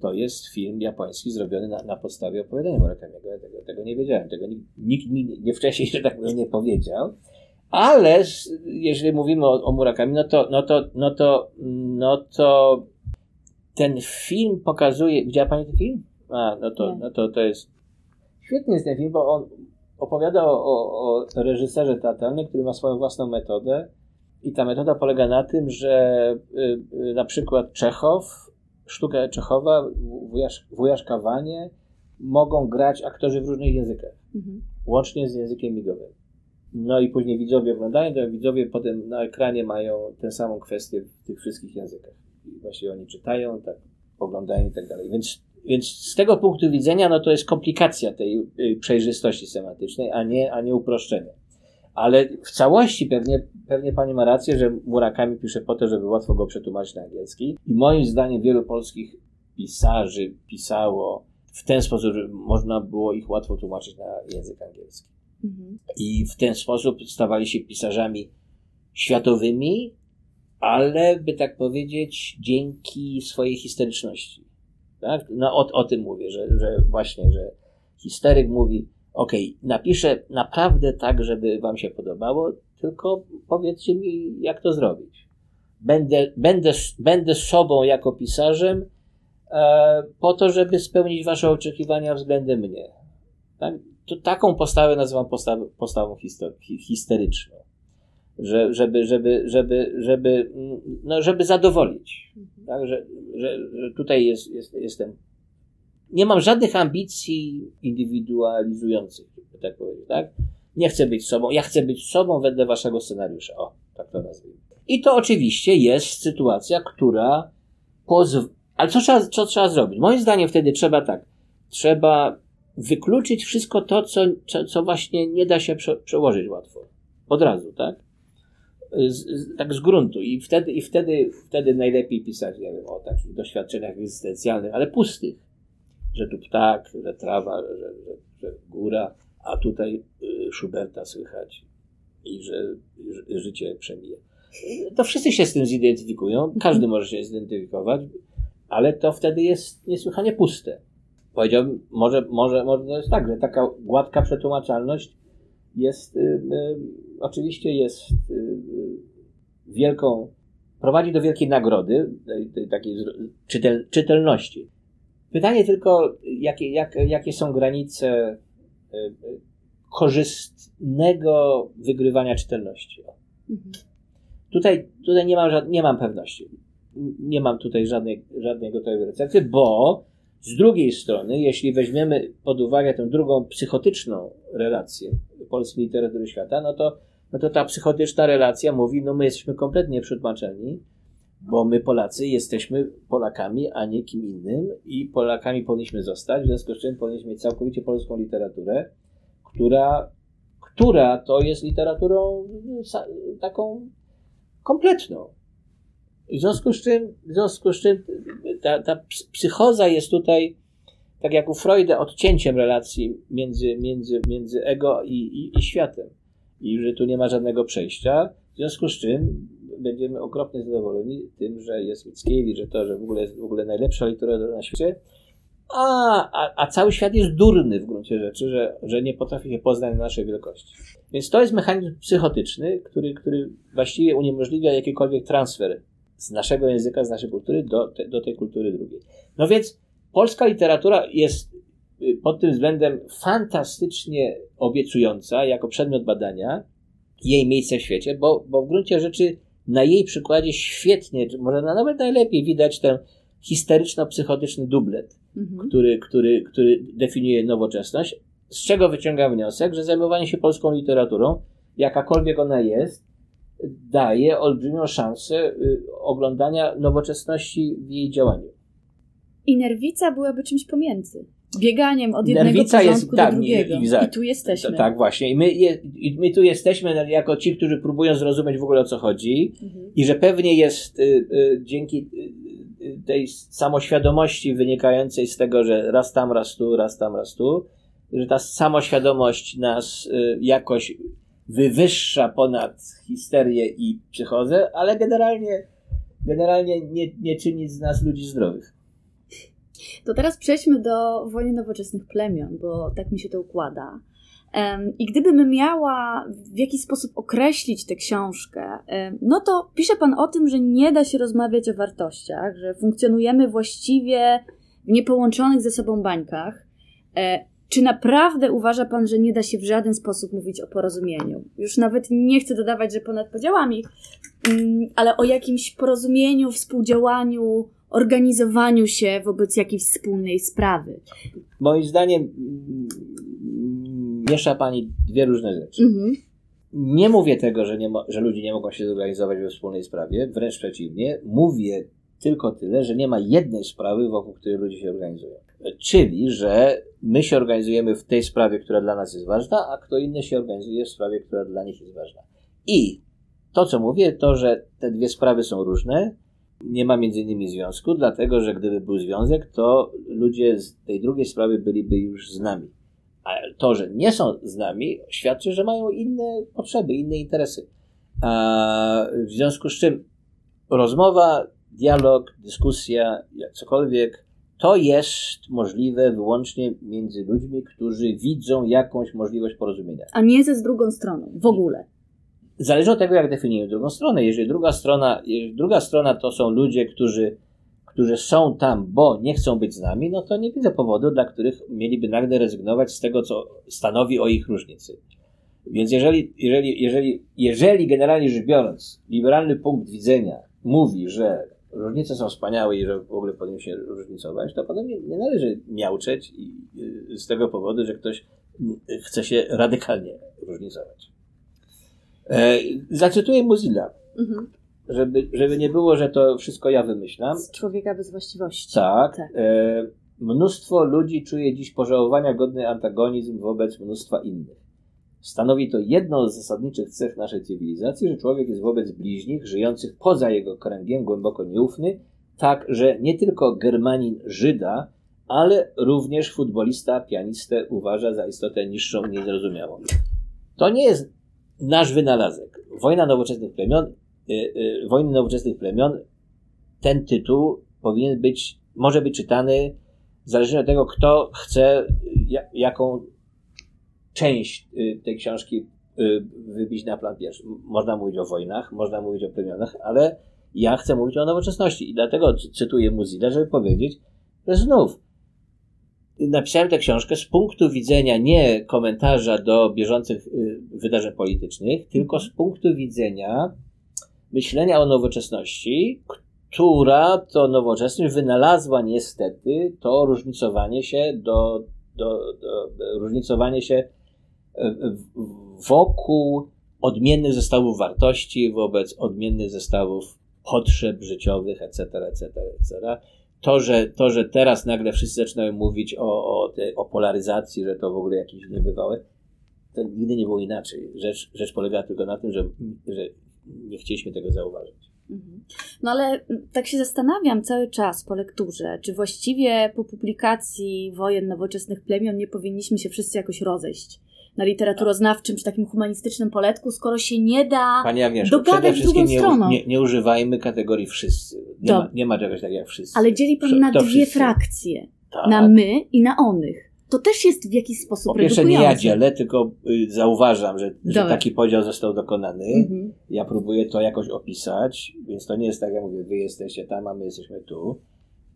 to jest film japoński zrobiony na, na podstawie opowiadania Murakamiego. Ja tego, tego nie wiedziałem. Tego nikt, nikt mi nie wcześniej, że tak powiem, nie powiedział. Ale jeżeli mówimy o, o Murakami, no to, no, to, no, to, no to ten film pokazuje. Widziała Pani ten film? A, no to, no to, to jest. Świetny jest ten film, bo on opowiada o, o, o reżyserze teatralnym, który ma swoją własną metodę. I ta metoda polega na tym, że y, y, na przykład Czechow sztuka Czechowa, wujasz, Kawanie mogą grać aktorzy w różnych językach, mhm. łącznie z językiem migowym. No i później widzowie oglądają, to widzowie potem na ekranie mają tę samą kwestię w tych wszystkich językach. I właśnie oni czytają, tak oglądają i tak dalej. Więc, więc z tego punktu widzenia, no to jest komplikacja tej y, przejrzystości semantycznej, a nie, a nie uproszczenie. Ale w całości pewnie, pewnie pani ma rację, że Murakami pisze po to, żeby łatwo go przetłumaczyć na angielski. I moim zdaniem wielu polskich pisarzy pisało w ten sposób, że można było ich łatwo tłumaczyć na język angielski. Mhm. I w ten sposób stawali się pisarzami światowymi, ale by tak powiedzieć, dzięki swojej historyczności. Tak? No, o, o tym mówię, że, że właśnie, że historyk mówi, ok, napiszę naprawdę tak, żeby Wam się podobało, tylko powiedzcie mi, jak to zrobić. Będę, będę, będę sobą jako pisarzem e, po to, żeby spełnić Wasze oczekiwania względem mnie. Tak? To, taką postawę nazywam postaw, postawą historyczną. Że, żeby, żeby, żeby, żeby, no, żeby zadowolić. Tak? Że, że, że tutaj jest, jest, jestem nie mam żadnych ambicji indywidualizujących, tak powiedzieć, tak? Nie chcę być sobą, ja chcę być sobą wedle waszego scenariusza. O, tak to nazwijmy. I to oczywiście jest sytuacja, która pozwala. Ale co trzeba, co trzeba zrobić? Moim zdaniem wtedy trzeba tak. Trzeba wykluczyć wszystko to, co, co właśnie nie da się prze, przełożyć łatwo. Od razu, tak? Z, tak z gruntu. I wtedy, i wtedy, wtedy najlepiej pisać, nie wiem, o takich doświadczeniach egzystencjalnych, ale pustych że tu ptak, że trawa, że, że, że góra, a tutaj y, Schuberta słychać i że, że życie przemija. To wszyscy się z tym zidentyfikują, każdy może się zidentyfikować, ale to wtedy jest niesłychanie puste. Powiedziałbym, może, może, może to jest tak, że taka gładka przetłumaczalność jest, y, y, oczywiście jest y, wielką, prowadzi do wielkiej nagrody, takiej czytel, czytelności. Pytanie tylko, jakie, jak, jakie są granice korzystnego wygrywania czytelności. Mhm. Tutaj, tutaj nie, mam, nie mam pewności. Nie mam tutaj żadnej, żadnej gotowej recepty, bo z drugiej strony, jeśli weźmiemy pod uwagę tę drugą psychotyczną relację polskiej literatury świata, no to, no to ta psychotyczna relacja mówi, no my jesteśmy kompletnie przetłumaczeni, bo my Polacy jesteśmy Polakami, a nie kim innym i Polakami powinniśmy zostać, w związku z czym powinniśmy mieć całkowicie polską literaturę, która, która to jest literaturą taką kompletną. W związku z czym, w związku z czym ta, ta psychoza jest tutaj, tak jak u Freuda, odcięciem relacji między, między, między ego i, i, i światem. I że tu nie ma żadnego przejścia. W związku z czym będziemy okropnie zadowoleni tym, że jest Mickiewicz, że to, że w ogóle jest w ogóle najlepsza literatura na świecie, a, a, a cały świat jest durny w gruncie rzeczy, że, że nie potrafi się poznać na naszej wielkości. Więc to jest mechanizm psychotyczny, który, który właściwie uniemożliwia jakikolwiek transfer z naszego języka, z naszej kultury do, te, do tej kultury drugiej. No więc polska literatura jest y, pod tym względem fantastycznie obiecująca jako przedmiot badania jej miejsce w świecie, bo, bo w gruncie rzeczy na jej przykładzie świetnie, może nawet najlepiej widać ten histeryczno-psychotyczny dublet, mhm. który, który, który definiuje nowoczesność, z czego wyciągam wniosek, że zajmowanie się polską literaturą, jakakolwiek ona jest, daje olbrzymią szansę y, oglądania nowoczesności w jej działaniu. I nerwica byłaby czymś pomiędzy. Bieganiem od jednego Nerwica jest, do tak, drugiego. I, i, I, tu jesteśmy. To, tak, właśnie. I my, je, I my tu jesteśmy jako ci, którzy próbują zrozumieć w ogóle o co chodzi. Mhm. I że pewnie jest y, y, dzięki y, y, tej samoświadomości wynikającej z tego, że raz tam, raz tu, raz tam, raz tu, że ta samoświadomość nas y, jakoś wywyższa ponad histerię i psychozę, ale generalnie, generalnie nie, nie czyni z nas ludzi zdrowych. To teraz przejdźmy do wojny nowoczesnych plemion, bo tak mi się to układa. I gdybym miała w jakiś sposób określić tę książkę, no to pisze Pan o tym, że nie da się rozmawiać o wartościach, że funkcjonujemy właściwie w niepołączonych ze sobą bańkach. Czy naprawdę uważa Pan, że nie da się w żaden sposób mówić o porozumieniu? Już nawet nie chcę dodawać, że ponad podziałami, mm, ale o jakimś porozumieniu, współdziałaniu, organizowaniu się wobec jakiejś wspólnej sprawy. Moim zdaniem mm, miesza Pani dwie różne rzeczy. Mhm. Nie mówię tego, że, nie że ludzie nie mogą się zorganizować we wspólnej sprawie, wręcz przeciwnie. Mówię tylko tyle, że nie ma jednej sprawy, wokół której ludzie się organizują. Czyli, że my się organizujemy w tej sprawie, która dla nas jest ważna, a kto inny się organizuje w sprawie, która dla nich jest ważna. I to, co mówię, to, że te dwie sprawy są różne, nie ma między innymi związku, dlatego że gdyby był związek, to ludzie z tej drugiej sprawy byliby już z nami. A to, że nie są z nami, świadczy, że mają inne potrzeby, inne interesy. A w związku z czym rozmowa, dialog, dyskusja, cokolwiek, to jest możliwe wyłącznie między ludźmi, którzy widzą jakąś możliwość porozumienia. A nie ze z drugą stroną, w ogóle. Zależy od tego, jak definiujemy drugą stronę. Jeżeli druga strona, jeżeli druga strona to są ludzie, którzy, którzy są tam, bo nie chcą być z nami, no to nie widzę powodu, dla których mieliby nagle rezygnować z tego, co stanowi o ich różnicy. Więc jeżeli, jeżeli, jeżeli, jeżeli generalnie rzecz biorąc, liberalny punkt widzenia mówi, że różnice są wspaniałe i że w ogóle powinien się różnicować, to potem nie, nie należy miauczeć i, y, z tego powodu, że ktoś chce się radykalnie różnicować. E, zacytuję Mozilla, mhm. żeby, żeby nie było, że to wszystko ja wymyślam. Z człowieka bez właściwości. Tak. tak. E, mnóstwo ludzi czuje dziś pożałowania godny antagonizm wobec mnóstwa innych. Stanowi to jedną z zasadniczych cech naszej cywilizacji, że człowiek jest wobec bliźnich, żyjących poza jego kręgiem, głęboko nieufny, tak, że nie tylko Germanin Żyda, ale również futbolista, pianistę uważa za istotę niższą, niezrozumiałą. To nie jest nasz wynalazek. Wojna nowoczesnych plemion, yy, yy, Wojny nowoczesnych plemion, ten tytuł powinien być, może być czytany zależnie od tego, kto chce, jaką część y, tej książki y, wybić na plan pierwszy. Można mówić o wojnach, można mówić o plemionach, ale ja chcę mówić o nowoczesności i dlatego cytuję Muzilla, żeby powiedzieć, że znów napisałem tę książkę z punktu widzenia nie komentarza do bieżących y, wydarzeń politycznych, tylko z punktu widzenia myślenia o nowoczesności, która to nowoczesność wynalazła niestety to różnicowanie się do, do, do różnicowanie się wokół odmiennych zestawów wartości, wobec odmiennych zestawów potrzeb życiowych, etc., etc., etc. To, że, to, że teraz nagle wszyscy zaczynają mówić o, o, tej, o polaryzacji, że to w ogóle jakieś niebywałe, to nigdy nie było inaczej. Rzecz, rzecz polega tylko na tym, że, że nie chcieliśmy tego zauważyć. Mhm. No ale tak się zastanawiam cały czas po lekturze, czy właściwie po publikacji wojen nowoczesnych plemion nie powinniśmy się wszyscy jakoś rozejść na literaturoznawczym czy takim humanistycznym poletku, skoro się nie da Pani Agnieszko, dogadać z drugą nie, stroną. Nie, nie używajmy kategorii wszyscy. Nie, ma, nie ma czegoś takiego jak wszyscy. Ale dzieli Pan na dwie wszyscy. frakcje. Tak. Na my i na onych. To też jest w jakiś sposób Po pierwsze nie ja dzielę, tylko y, zauważam, że, że taki podział został dokonany. Mhm. Ja próbuję to jakoś opisać, więc to nie jest tak, jak mówię, wy jesteście tam, a my jesteśmy tu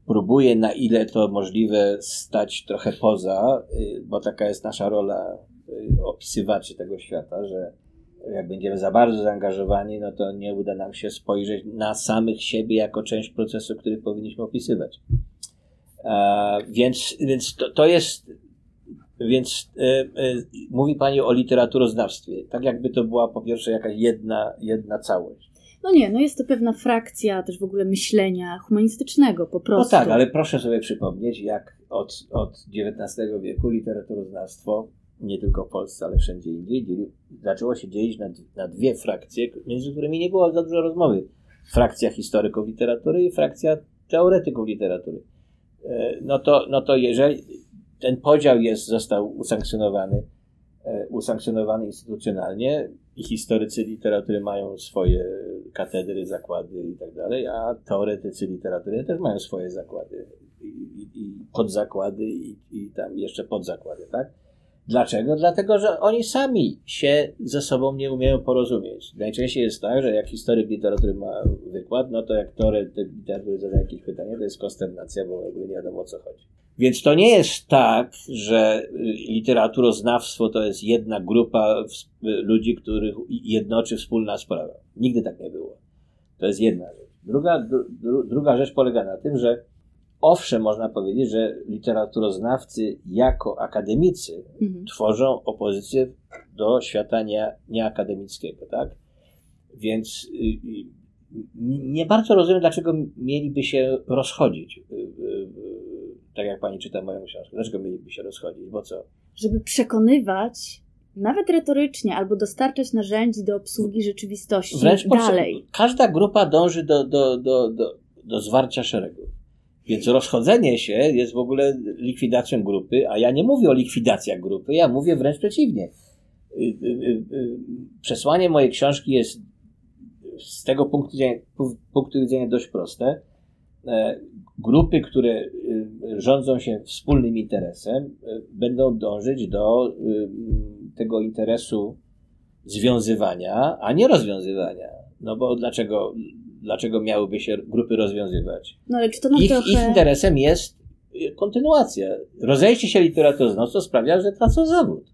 próbuje na ile to możliwe stać trochę poza, y, bo taka jest nasza rola opisywaczy tego świata, że jak będziemy za bardzo zaangażowani, no to nie uda nam się spojrzeć na samych siebie jako część procesu, który powinniśmy opisywać. A, więc więc to, to jest więc e, e, mówi Pani o literaturoznawstwie, tak jakby to była po pierwsze jakaś jedna, jedna całość. No nie, no jest to pewna frakcja też w ogóle myślenia humanistycznego po prostu. No tak, ale proszę sobie przypomnieć, jak od, od XIX wieku literaturoznawstwo, nie tylko w Polsce, ale wszędzie indziej, zaczęło się dzielić na, na dwie frakcje, między którymi nie było za dużo rozmowy. Frakcja historyków literatury i frakcja teoretyków literatury. E, no to, no to jeżeli ten podział jest, został usankcjonowany, e, usankcjonowany instytucjonalnie i historycy literatury mają swoje katedry, zakłady i tak dalej, a teoretycy literatury też mają swoje zakłady i, i, i podzakłady i, i tam jeszcze podzakłady, tak? Dlaczego? Dlatego, że oni sami się ze sobą nie umieją porozumieć. Najczęściej jest tak, że jak historyk literatury ma wykład, no to jak teoretyk literatury zada jakieś pytanie, to jest konsternacja, bo w ogóle nie wiadomo o co chodzi. Więc to nie jest tak, że literaturoznawstwo to jest jedna grupa ludzi, których jednoczy wspólna sprawa. Nigdy tak nie było. To jest jedna rzecz. Druga, dru, druga rzecz polega na tym, że owszem, można powiedzieć, że literaturoznawcy jako akademicy mhm. tworzą opozycję do świata nie, nieakademickiego, tak? Więc y, y, nie bardzo rozumiem, dlaczego mieliby się rozchodzić. Y, tak jak pani czyta moją książkę. Dlaczego mieliby się rozchodzić? Bo co? Żeby przekonywać, nawet retorycznie, albo dostarczać narzędzi do obsługi rzeczywistości Wręcz dalej. Każda grupa dąży do, do, do, do, do zwarcia szeregu. Więc rozchodzenie się jest w ogóle likwidacją grupy, a ja nie mówię o likwidacjach grupy, ja mówię wręcz przeciwnie. Y, y, y, przesłanie mojej książki jest z tego punktu widzenia, punktu widzenia dość proste. E, grupy, które rządzą się wspólnym interesem, będą dążyć do y, tego interesu związywania, a nie rozwiązywania. No bo dlaczego, dlaczego miałyby się grupy rozwiązywać? No ale czy to ich, trochę... ich interesem jest kontynuacja. Rozejście się literaturoznawstwa sprawia, że tracą zawód.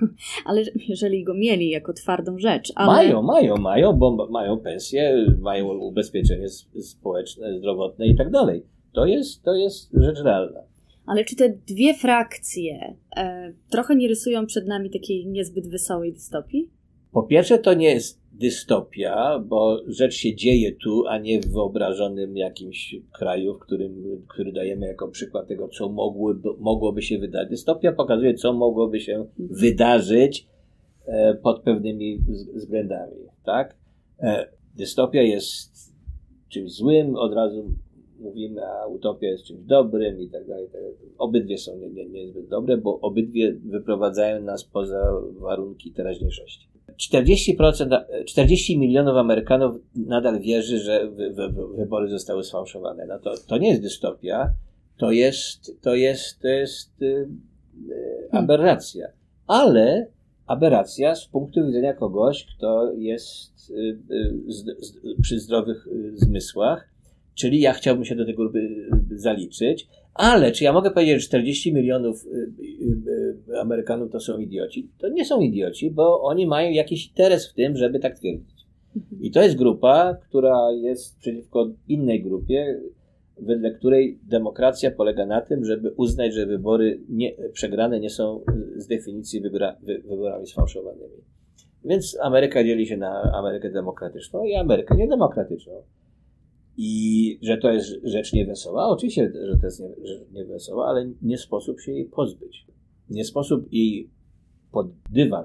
Ale jeżeli go mieli jako twardą rzecz. Ale... Mają, mają, mają, bo mają pensję, mają ubezpieczenie społeczne, zdrowotne i tak dalej. To jest, to jest rzecz realna. Ale czy te dwie frakcje e, trochę nie rysują przed nami takiej niezbyt wesołej dystopii? Po pierwsze, to nie jest dystopia, bo rzecz się dzieje tu, a nie w wyobrażonym jakimś kraju, w którym, który dajemy jako przykład tego, co mogłoby, mogłoby się wydarzyć. Dystopia pokazuje, co mogłoby się wydarzyć e, pod pewnymi względami. Tak? E, dystopia jest czymś złym, od razu mówimy, a utopia jest czymś dobrym i tak dalej. Tak obydwie są niezbyt nie, nie dobre, bo obydwie wyprowadzają nas poza warunki teraźniejszości. 40%, 40 milionów Amerykanów nadal wierzy, że wy, wy, wybory zostały sfałszowane. No to, to nie jest dystopia, to jest, to jest, to jest yy, aberracja. Ale aberracja z punktu widzenia kogoś, kto jest yy, z, z, przy zdrowych y, zmysłach, czyli ja chciałbym się do tej grupy zaliczyć, ale czy ja mogę powiedzieć, że 40 milionów y, y, y, Amerykanów to są idioci? To nie są idioci, bo oni mają jakiś interes w tym, żeby tak twierdzić. Mhm. I to jest grupa, która jest przeciwko innej grupie, wedle której demokracja polega na tym, żeby uznać, że wybory nie, przegrane nie są z definicji wybora, wy, wyborami sfałszowanymi. Więc Ameryka dzieli się na Amerykę demokratyczną i Amerykę niedemokratyczną. I że to jest rzecz niewesoła? Oczywiście, że to jest niewesoła, ale nie sposób się jej pozbyć. Nie sposób jej pod dywan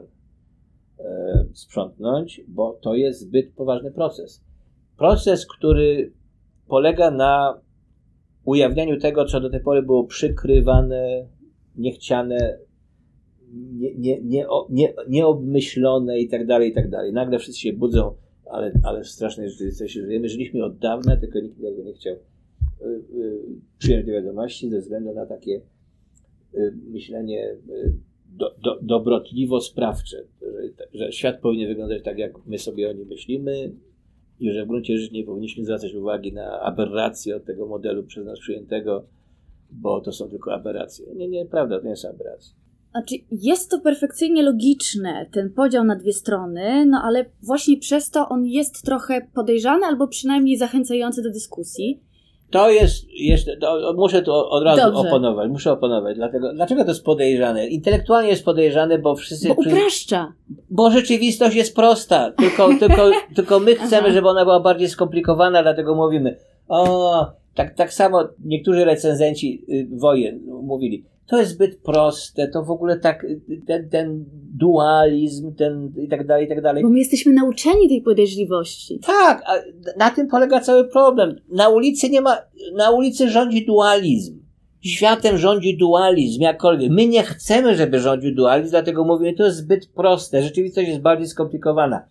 e, sprzątnąć, bo to jest zbyt poważny proces. Proces, który polega na ujawnianiu tego, co do tej pory było przykrywane, niechciane, nie, nie, nie, nie, nieobmyślone i tak dalej, i tak dalej. Nagle wszyscy się budzą ale, ale w strasznej rzeczywistości żyjemy. Żyliśmy od dawna, tylko nikt tego nie chciał y, y, przyjąć do wiadomości ze względu na takie y, myślenie do, do, dobrotliwo-sprawcze, że, że świat powinien wyglądać tak, jak my sobie o nim myślimy i że w gruncie rzeczy nie powinniśmy zwracać uwagi na aberracje od tego modelu przez nas przyjętego, bo to są tylko aberracje. Nie, nie, prawda, to nie są aberracje. Znaczy, jest to perfekcyjnie logiczne, ten podział na dwie strony, no ale właśnie przez to on jest trochę podejrzany albo przynajmniej zachęcający do dyskusji. To jest jeszcze, to, muszę tu od razu Dobrze. oponować, muszę oponować. Dlatego, dlaczego to jest podejrzane? Intelektualnie jest podejrzane, bo wszyscy. Bo upraszcza. Bo rzeczywistość jest prosta, tylko, tylko, tylko my chcemy, żeby ona była bardziej skomplikowana, dlatego mówimy. O, tak, tak samo niektórzy recenzenci y, wojen mówili to jest zbyt proste, to w ogóle tak, ten, ten dualizm, ten i tak dalej, i tak dalej. Bo my jesteśmy nauczeni tej podejrzliwości. Tak, a na tym polega cały problem. Na ulicy nie ma, na ulicy rządzi dualizm. Światem rządzi dualizm, jakkolwiek. My nie chcemy, żeby rządził dualizm, dlatego mówimy, to jest zbyt proste. Rzeczywistość jest bardziej skomplikowana.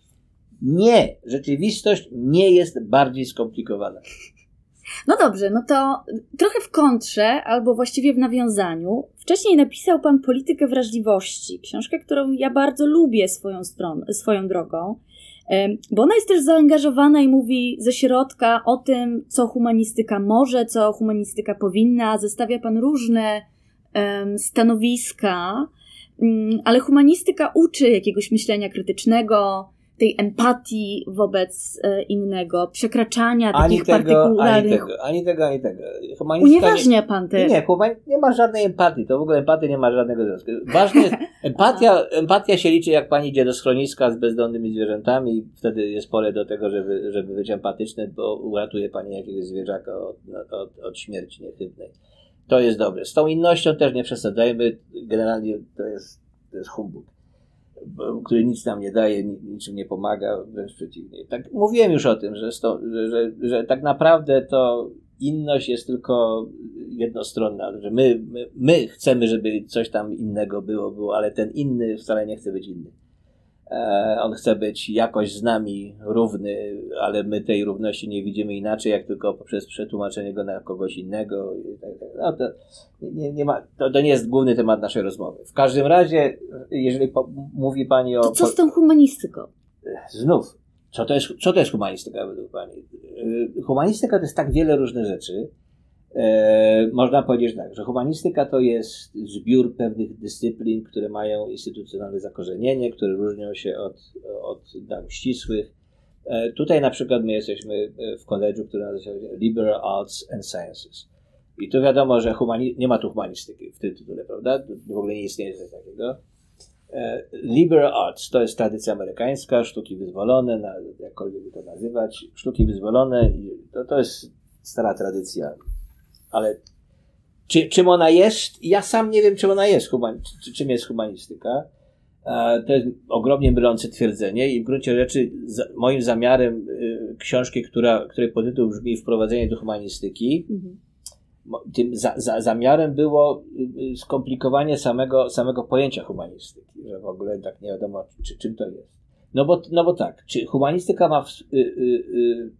Nie, rzeczywistość nie jest bardziej skomplikowana. No dobrze, no to trochę w kontrze, albo właściwie w nawiązaniu. Wcześniej napisał pan Politykę Wrażliwości, książkę, którą ja bardzo lubię swoją, stron, swoją drogą, bo ona jest też zaangażowana i mówi ze środka o tym, co humanistyka może, co humanistyka powinna. Zestawia pan różne um, stanowiska, um, ale humanistyka uczy jakiegoś myślenia krytycznego, tej empatii wobec e, innego, przekraczania ani takich tego, partykularnych... Ani tego, ani tego, ani tego. Unieważnia nie, pan te... Nie, nie, nie ma żadnej empatii, to w ogóle empatii nie ma żadnego związku. Ważne jest, empatia, empatia się liczy, jak pani idzie do schroniska z bezdomnymi zwierzętami i wtedy jest pole do tego, żeby, żeby być empatyczny, bo uratuje pani jakiegoś zwierzaka od, od, od śmierci niechybnej. To jest dobre. Z tą innością też nie przesadzajmy, generalnie to jest, to jest humbug który nic nam nie daje, niczym nie pomaga, wręcz przeciwnie. Tak, mówiłem już o tym, że, sto, że, że, że tak naprawdę to inność jest tylko jednostronna, że my, my, my chcemy, żeby coś tam innego było, było, ale ten inny wcale nie chce być inny. E, on chce być jakoś z nami równy, ale my tej równości nie widzimy inaczej, jak tylko poprzez przetłumaczenie go na kogoś innego. Tak no to, nie, nie ma, to, to nie jest główny temat naszej rozmowy. W każdym razie, jeżeli po, mówi Pani o. To co z tą humanistyką? Znów, co to, jest, co to jest humanistyka według Pani? E, humanistyka to jest tak wiele różnych rzeczy. E, można powiedzieć tak, że humanistyka to jest zbiór pewnych dyscyplin, które mają instytucjonalne zakorzenienie, które różnią się od, od nauk ścisłych. E, tutaj na przykład my jesteśmy w koledżu, który nazywa się Liberal Arts and Sciences. I tu wiadomo, że humani- nie ma tu humanistyki w tym tytule, prawda? W ogóle nie istnieje coś takiego. E, liberal arts to jest tradycja amerykańska, sztuki wyzwolone, jakkolwiek by to nazywać. Sztuki wyzwolone to, to jest stara tradycja ale czy, czym ona jest? Ja sam nie wiem, czym ona jest, human, czym jest humanistyka. To jest ogromnie mylące twierdzenie i w gruncie rzeczy moim zamiarem y, książki, która, której podtytuł brzmi Wprowadzenie do humanistyki, mhm. tym za, za, zamiarem było y, y, skomplikowanie samego, samego pojęcia humanistyki, że w ogóle tak nie wiadomo, czy, czym to jest. No bo, no bo tak, czy humanistyka ma w, y, y,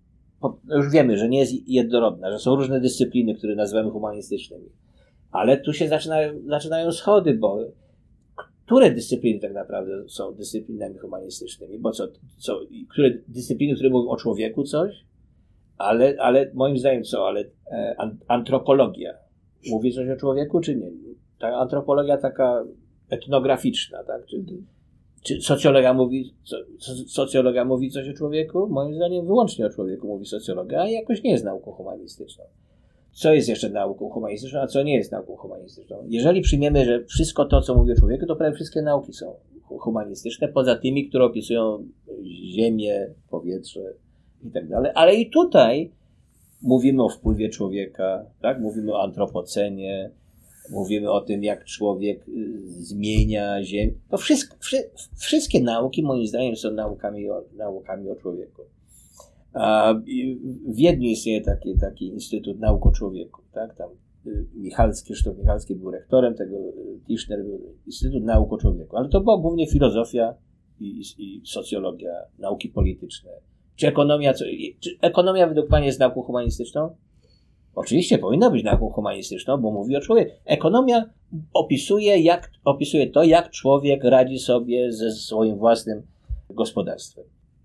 już wiemy, że nie jest jednorodna, że są różne dyscypliny, które nazywamy humanistycznymi. Ale tu się zaczynają, zaczynają schody, bo które dyscypliny tak naprawdę są dyscyplinami humanistycznymi? Bo co, co które dyscypliny, które mówią o człowieku coś? Ale, ale moim zdaniem co? Ale e, antropologia mówi coś o człowieku, czy nie? Ta antropologia taka etnograficzna, tak? Czy, czy socjologia mówi, socjologia mówi coś o człowieku? Moim zdaniem wyłącznie o człowieku mówi socjologia, a jakoś nie jest nauką humanistyczną. Co jest jeszcze nauką humanistyczną, a co nie jest nauką humanistyczną? Jeżeli przyjmiemy, że wszystko to, co mówi o człowieku, to prawie wszystkie nauki są humanistyczne, poza tymi, które opisują ziemię, powietrze i tak dalej. Ale i tutaj mówimy o wpływie człowieka, tak? mówimy o antropocenie, mówimy o tym, jak człowiek y, zmienia ziemię. To wszystko, wszy, wszystkie nauki, moim zdaniem, są naukami o, naukami o człowieku. A w Wiedniu istnieje taki, taki Instytut Nauk o Człowieku. Tak? Tam y, Michalski, Krzysztof Michalski był rektorem tego, y, Tischner był Instytut Nauk o Człowieku. Ale to była głównie filozofia i, i socjologia, nauki polityczne. Czy ekonomia, co, czy ekonomia według Pani jest nauką humanistyczną? Oczywiście powinna być nauką humanistyczną, bo mówi o człowieku. Ekonomia opisuje, jak, opisuje to, jak człowiek radzi sobie ze swoim własnym gospodarstwem.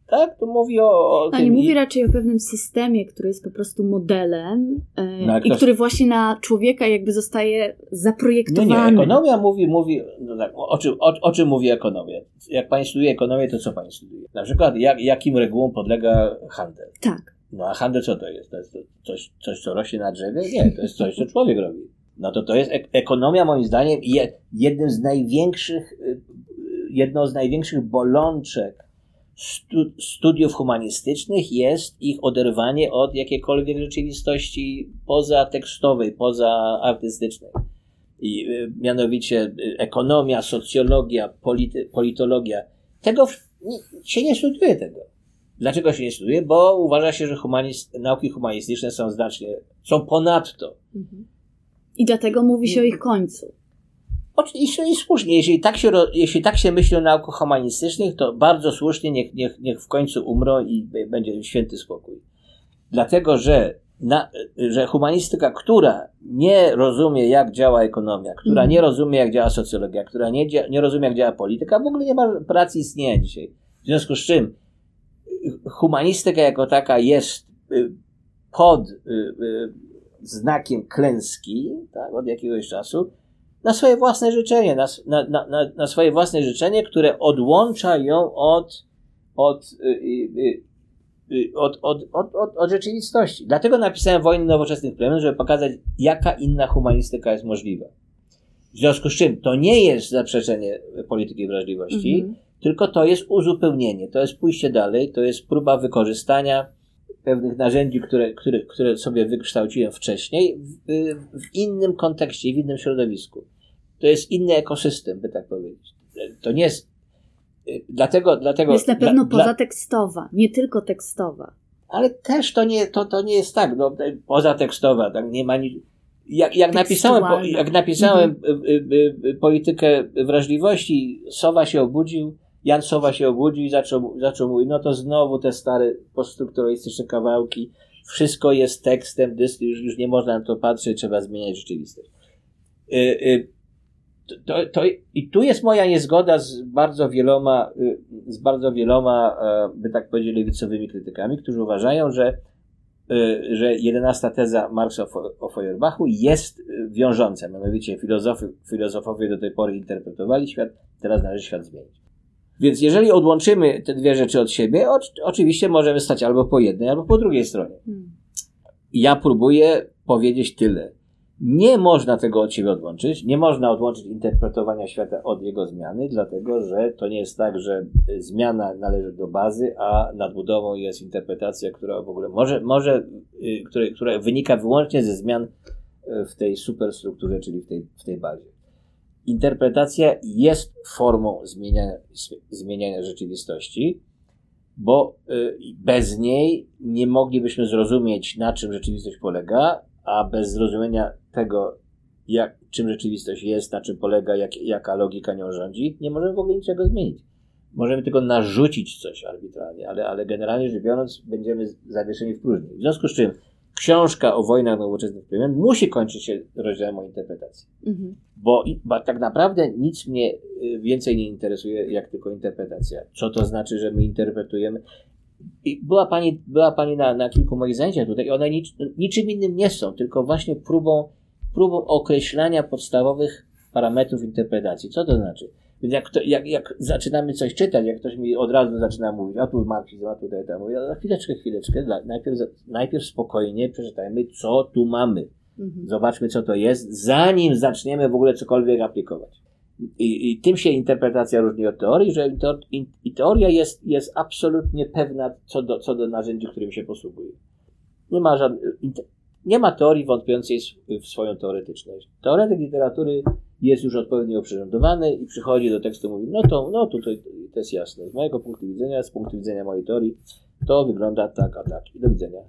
Tak? To mówi o, o A nie mówi raczej o pewnym systemie, który jest po prostu modelem e, no, i ktoś... który właśnie na człowieka jakby zostaje zaprojektowany. No nie, ekonomia mówi, mówi no tak, o, czym, o, o, czym mówi ekonomia? Jak pani studiuje ekonomię, to co pani studiuje? Na przykład jak, jakim regułom podlega handel? Tak. No a handel co to jest? To jest coś, coś, co rośnie na drzewie? Nie, to jest coś, co człowiek robi. No to to jest ek ekonomia moim zdaniem jednym z największych, y, jedną z największych bolączek stu, studiów humanistycznych jest ich oderwanie od jakiejkolwiek rzeczywistości pozatekstowej, pozaartystycznej. I y, mianowicie y, ekonomia, socjologia, polity, politologia. Tego nie, się nie studiuje tego. Dlaczego się nie studiuje? Bo uważa się, że humanist, nauki humanistyczne są znacznie, są ponadto. Mhm. I dlatego mówi się o ich końcu. Oczywiście i słusznie. Jeśli tak, się, jeśli tak się myśli o naukach humanistycznych, to bardzo słusznie niech, niech, niech w końcu umrą i będzie święty spokój. Dlatego, że, na, że humanistyka, która nie rozumie, jak działa ekonomia, która nie mhm. rozumie, jak działa socjologia, która nie, nie rozumie, jak działa polityka, w ogóle nie ma pracy istnienia dzisiaj. W związku z czym humanistyka jako taka jest y, pod y, y, znakiem klęski tak, od jakiegoś czasu na swoje własne życzenie, na, na, na, na swoje własne życzenie, które odłącza ją od, od, od, od, od, od, od rzeczywistości. Dlatego napisałem Wojnę Nowoczesnych Plemion, żeby pokazać, jaka inna humanistyka jest możliwa. W związku z czym to nie jest zaprzeczenie polityki wrażliwości, mm -hmm. Tylko to jest uzupełnienie, to jest pójście dalej, to jest próba wykorzystania pewnych narzędzi, które, które, które sobie wykształciłem wcześniej, w, w innym kontekście, w innym środowisku. To jest inny ekosystem, by tak powiedzieć. To nie jest. Dlatego, dlatego, jest na pewno dla, pozatekstowa, nie tylko tekstowa. Ale też to nie, to, to nie jest tak, no, pozatekstowa, tak, nie ma nic. Jak, jak napisałem, jak napisałem mhm. Y, y, y, politykę wrażliwości, Sowa się obudził, Jan Sowa się obudził i zaczął, zaczął mówić, no to znowu te stare poststrukturalistyczne kawałki, wszystko jest tekstem, już, już nie można na to patrzeć, trzeba zmieniać rzeczywistość. Y, y, to, to, I tu jest moja niezgoda z bardzo wieloma, y, z bardzo wieloma, e, by tak powiedzieć, lewicowymi krytykami, którzy uważają, że, że jedenasta teza Marksa o Feuerbachu jest wiążąca. Mianowicie filozofy, filozofowie do tej pory interpretowali świat, teraz należy świat zmienić. Więc jeżeli odłączymy te dwie rzeczy od siebie, oczywiście możemy stać albo po jednej, albo po drugiej stronie. Hmm. Ja próbuję powiedzieć tyle. Nie można tego od siebie odłączyć. Nie można odłączyć interpretowania świata od jego zmiany, dlatego że to nie jest tak, że zmiana należy do bazy, a nadbudową jest interpretacja, która w ogóle może, może y, która, która wynika wyłącznie ze zmian y, w tej superstrukturze, czyli w tej, w tej bazie interpretacja jest formą zmieniania, zmieniania rzeczywistości, bo y, bez niej nie moglibyśmy zrozumieć, na czym rzeczywistość polega, a bez zrozumienia tego, jak, czym rzeczywistość jest, na czym polega, jak, jaka logika nią rządzi, nie możemy w ogóle niczego zmienić. Możemy tylko narzucić coś arbitralnie, ale, ale generalnie rzecz biorąc, będziemy zawieszeni w próżni. W związku z czym książka o wojnach nowoczesnych plemion musi kończyć się rozdziałem o interpretacji. Mhm. Bo, bo tak naprawdę nic mnie y, więcej nie interesuje, jak tylko interpretacja. Co to znaczy, że my interpretujemy. I była pani, była pani na, na kilku moich zajęciach tutaj i one nic, niczym innym nie są, tylko właśnie próbą, próbą określania podstawowych parametrów interpretacji. Co to znaczy? Więc jak, to, jak, jak zaczynamy coś czytać, jak ktoś mi od razu zaczyna mówić, a tu marksizm, a tutaj tam, mówię, a chwileczkę, chwileczkę, najpierw, najpierw spokojnie przeczytajmy, co tu mamy. Mhm. Zobaczmy, co to jest, zanim zaczniemy w ogóle cokolwiek aplikować. I, I, tym się interpretacja różni od teorii, że to, i, i teoria jest, jest absolutnie pewna co do, co do narzędzi, którym się posługuje. Nie ma żadnych, nie ma teorii wątpiącej w swoją teoretyczność. Teoretyk literatury jest już odpowiednio oprzyrządowany i przychodzi do tekstu i mówi, no to, no tutaj to jest jasne. Z mojego punktu widzenia, z punktu widzenia mojej teorii, to wygląda tak, a tak. I do widzenia.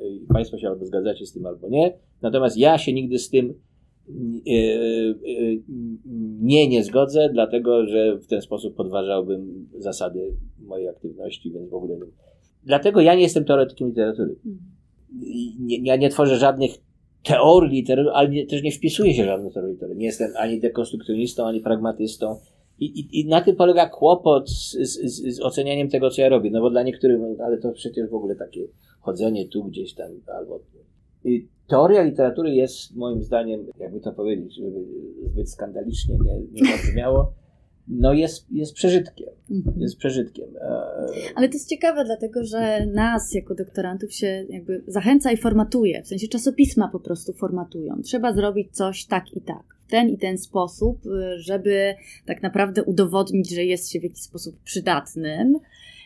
I Państwo się albo zgadzacie z tym, albo nie. Natomiast ja się nigdy z tym e, e, nie, nie zgodzę, dlatego że w ten sposób podważałbym zasady mojej aktywności, więc w ogóle nie. Dlatego ja nie jestem teoretykiem literatury. Mhm. Ja nie tworzę żadnych teorii literatury, ale nie, też nie wpisuję się w żadną teorię literatury. Nie jestem ani dekonstrukcjonistą, ani pragmatystą. I, i, I na tym polega kłopot z, z, z ocenianiem tego, co ja robię. No bo dla niektórych, ale to przecież w ogóle takie chodzenie tu gdzieś tam albo. I teoria literatury jest moim zdaniem, jakby to powiedzieć, żeby zbyt skandalicznie nie, nie zabrzmiało, no jest, jest przeżytkiem. Mhm. Jest przeżytkiem. E, Ale to jest ciekawe, dlatego że nas jako doktorantów się jakby zachęca i formatuje. W sensie czasopisma po prostu formatują. Trzeba zrobić coś tak i tak. W ten i ten sposób, żeby tak naprawdę udowodnić, że jest się w jakiś sposób przydatnym.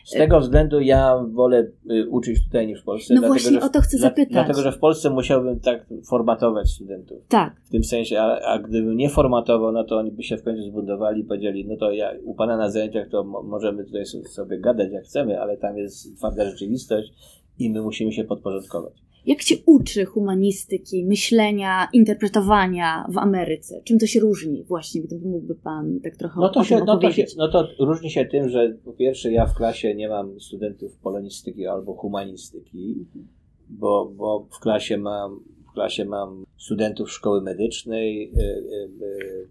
Z tego względu ja wolę y, uczyć tutaj niż w Polsce. No dlatego, właśnie o to chcę zapytać. Dlatego, że w Polsce musiałbym tak formatować studentów. Tak. W tym sensie, a, a gdybym nie formatował, no to oni by się w końcu zbudowali i powiedzieli, no to ja u Pana na zajęciach to możemy tutaj sobie gadać jak chcemy, ale tam jest twarda rzeczywistość i my musimy się podporządkować. Jak się uczy humanistyki, myślenia, interpretowania w Ameryce? Czym to się różni właśnie, gdyby mógłby Pan tak trochę no to się, no to, się, no to różni się tym, że po pierwsze ja w klasie nie mam studentów polonistyki albo humanistyki, mhm. bo, bo w klasie mam w klasie mam studentów szkoły medycznej, y, y,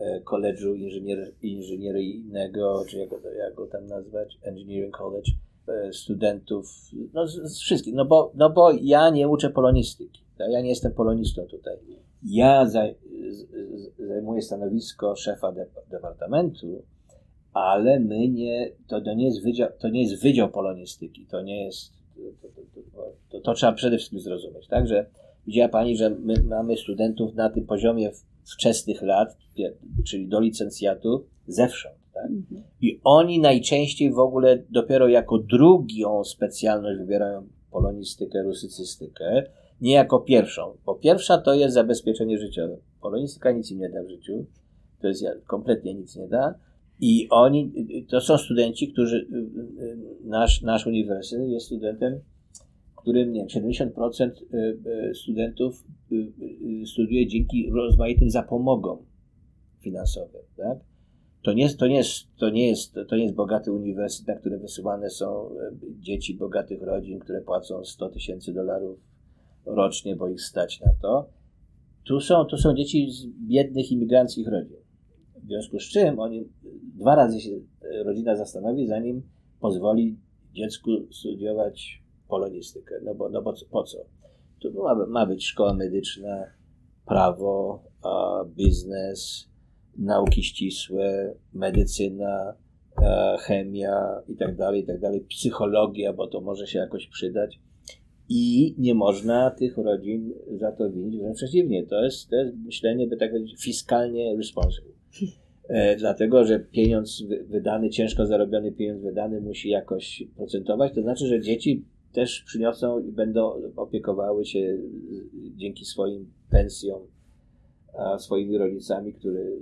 y, koledżu inżynier, inżynieryjnego, czy jak, jak go tam nazwać, Engineering College, studentów, no z, z wszystkich, no bo, no bo ja nie uczę polonistyki, ja nie jestem polonistą tutaj. Ja zaj, zajmuję stanowisko szefa de, departamentu, ale my nie, to, to, nie jest wydział, to nie jest wydział polonistyki, to nie jest, to, to, to, to trzeba przede wszystkim zrozumieć, tak, że widziała Pani, że my mamy studentów na tym poziomie wczesnych lat, czyli do licencjatu, zewsząd. Tak? Mhm. I oni najczęściej w ogóle dopiero jako drugą specjalność wybierają polonistykę, rusycystykę, nie jako pierwszą. Bo pierwsza to jest zabezpieczenie życiowe. Polonistyka nic im nie da w życiu, to jest kompletnie nic nie da. I oni, to są studenci, którzy, nasz, nasz uniwersytet jest studentem, którym nie wiem, 70% y, y, studentów y, studiuje dzięki rozmaitym zapomogom finansowym. Tak? To nie, to, nie jest, to, nie jest, to nie jest bogaty uniwersytet, na który wysyłane są e, dzieci bogatych rodzin, które płacą 100 tysięcy dolarów rocznie, bo ich stać na to. Tu są, tu są dzieci z biednych imigranckich rodzin. W związku z czym oni dwa razy się e, rodzina zastanowi, zanim pozwoli dziecku studiować polonistykę. No bo, no bo po co? Tu ma, ma być szkoła medyczna, prawo, biznes, nauki ścisłe, medycyna, e, chemia i tak dalej, i tak dalej, psychologia, bo to może się jakoś przydać. I nie można tych rodzin za to winić, wręcz przeciwnie, to jest, to jest myślenie, by tak powiedzieć, fiskalnie responsible. E, dlatego, że pieniądz wydany, ciężko zarobiony pieniądz wydany musi jakoś procentować, to znaczy, że dzieci też przyniosą i będą opiekowały się dzięki swoim pensjom swoimi rodzicami, który,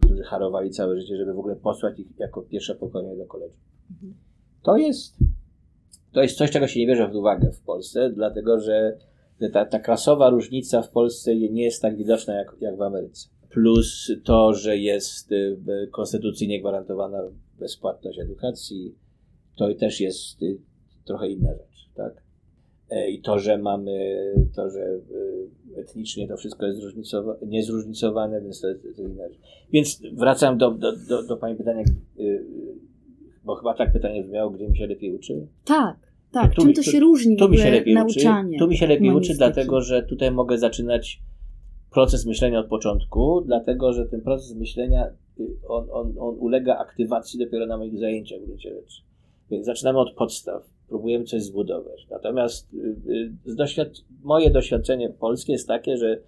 którzy harowali całe życie, żeby w ogóle posłać ich jako pierwsze pokolenie do koledżu. Mhm. To jest, to jest coś, czego się nie bierze w uwagę w Polsce, dlatego że ta, ta klasowa różnica w Polsce nie jest tak widoczna jak, jak w Ameryce. Plus to, że jest y, konstytucyjnie gwarantowana bezpłatność edukacji, to też jest y, trochę inna rzecz, tak? E, I to, że mamy, to, że y, etnicznie to wszystko jest niezróżnicowane, więc to jest, to inna rzecz. Więc wracam do, do, do, do Pani pytania, yy, bo chyba tak pytanie brzmiało, gdzie mi się lepiej uczy? Tak, tak. Tu, Czym to się różni tu mi się lepiej nauczanie? Uczy, tu mi się lepiej uczy, dlatego że tutaj mogę zaczynać proces myślenia od początku, dlatego że ten proces myślenia y, on, on, on ulega aktywacji dopiero na moich zajęciach w gruncie rzeczy. Więc zaczynamy od podstaw próbujemy coś zbudować. Natomiast y, y, doświad moje doświadczenie polskie jest takie, że,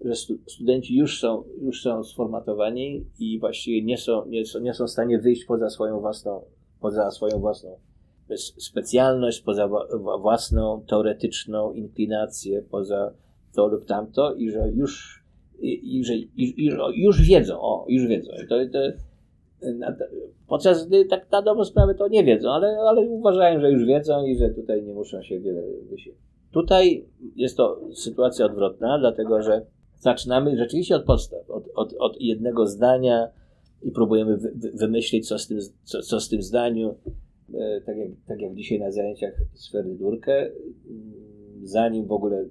że studenci już są, już są sformatowani i właściwie nie są, nie, są, nie są w stanie wyjść poza swoją własną, poza swoją własną specjalność, poza własną teoretyczną inklinację, poza to lub tamto i że już, i, i że i, i, już wiedzą, o, już wiedzą. To, to, Podczas gdy tak na dobrą sprawę to nie wiedzą, ale, ale uważają, że już wiedzą i że tutaj nie muszą się wiele wysiłkować. Tutaj jest to sytuacja odwrotna, dlatego że zaczynamy rzeczywiście od podstaw, od, od, od jednego zdania i próbujemy wy, wymyślić, co z tym, co, co z tym zdaniu, e, tak jak, tak jak dzisiaj na zajęciach sfery Durkę, mm, zanim w ogóle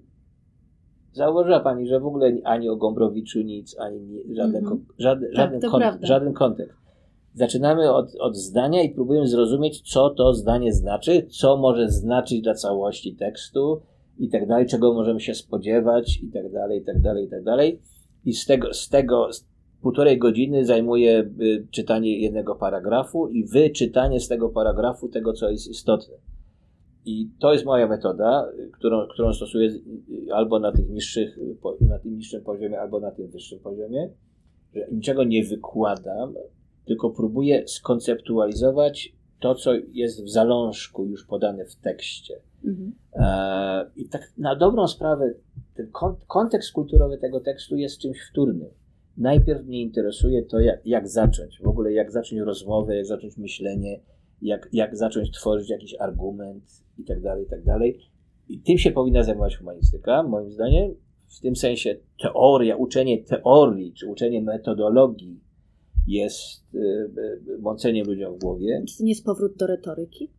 zauważyła Pani, że w ogóle ani o Gombrowiczu nic, ani żaden, mm -hmm. żaden, tak, żaden, kon, żaden kontekst. Zaczynamy od, od zdania i próbujemy zrozumieć, co to zdanie znaczy, co może znaczyć dla całości tekstu i tak dalej, czego możemy się spodziewać i tak dalej, i tak dalej, i tak dalej. I z tego, z tego z półtorej godziny zajmuje y, czytanie jednego paragrafu i wyczytanie z tego paragrafu tego, co jest istotne. I to jest moja metoda, którą, którą stosuję albo na, tych niższych, na tym niższym poziomie, albo na tym wyższym poziomie, że niczego nie wykładam, tylko próbuję skonceptualizować to, co jest w zalążku już podane w tekście. Mhm. E, I tak na dobrą sprawę, ten kontekst kulturowy tego tekstu jest czymś wtórnym. Najpierw mnie interesuje to, jak, jak zacząć, w ogóle jak zacząć rozmowę, jak zacząć myślenie, jak, jak zacząć tworzyć jakiś argument i tak dalej, i tak dalej. I tym się powinna zajmować humanistyka, moim zdaniem. W tym sensie teoria, uczenie teorii, czy uczenie metodologii jest y, y, mąceniem ludziom w głowie. Czy to nie jest powrót do retoryki?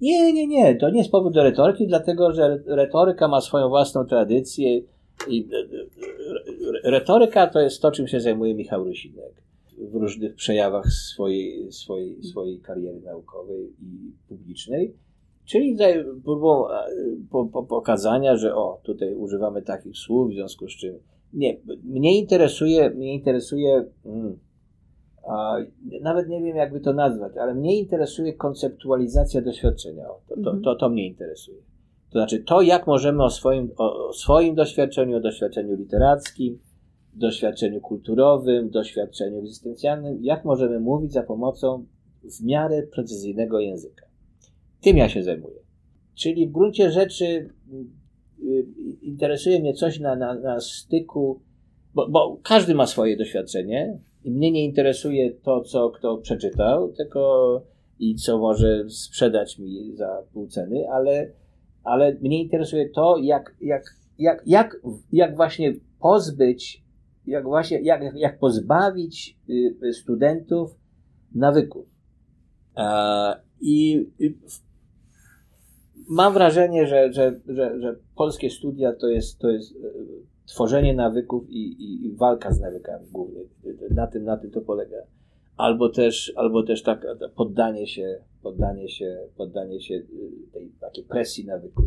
Nie, nie, nie. To nie jest powód do retoryki, dlatego że retoryka ma swoją własną tradycję. I y, retoryka to jest to, czym się zajmuje Michał Rusinek w różnych przejawach swojej, swojej, swojej kariery naukowej i publicznej. Czyli próbą po, po, pokazania, że o, tutaj używamy takich słów, w związku z czym. Nie, mnie interesuje, mnie interesuje. A, nawet nie wiem, jakby to nazwać, ale mnie interesuje konceptualizacja doświadczenia. To, to, mhm. to, to mnie interesuje. To znaczy to, jak możemy o swoim, o swoim doświadczeniu, o doświadczeniu literackim, doświadczeniu kulturowym, doświadczeniu egzystencjalnym, jak możemy mówić za pomocą w miarę precyzyjnego języka. Tym ja się zajmuję. Czyli w gruncie rzeczy y, y, interesuje mnie coś na, na, na styku, bo, bo każdy ma swoje doświadczenie i mnie nie interesuje to, co kto przeczytał, tylko i co może sprzedać mi za pół ceny, ale, ale mnie interesuje to, jak, jak, jak, jak, jak właśnie pozbyć, jak właśnie, jak, jak pozbawić y, studentów nawyków. I mam wrażenie, że, że, że, że polskie studia to jest, to jest e, tworzenie nawyków i, i, i, walka z nawykami głównie. Na tym, na tym to polega. Albo też, albo też tak poddanie się, poddanie się, poddanie się e, tej takiej presji nawyku.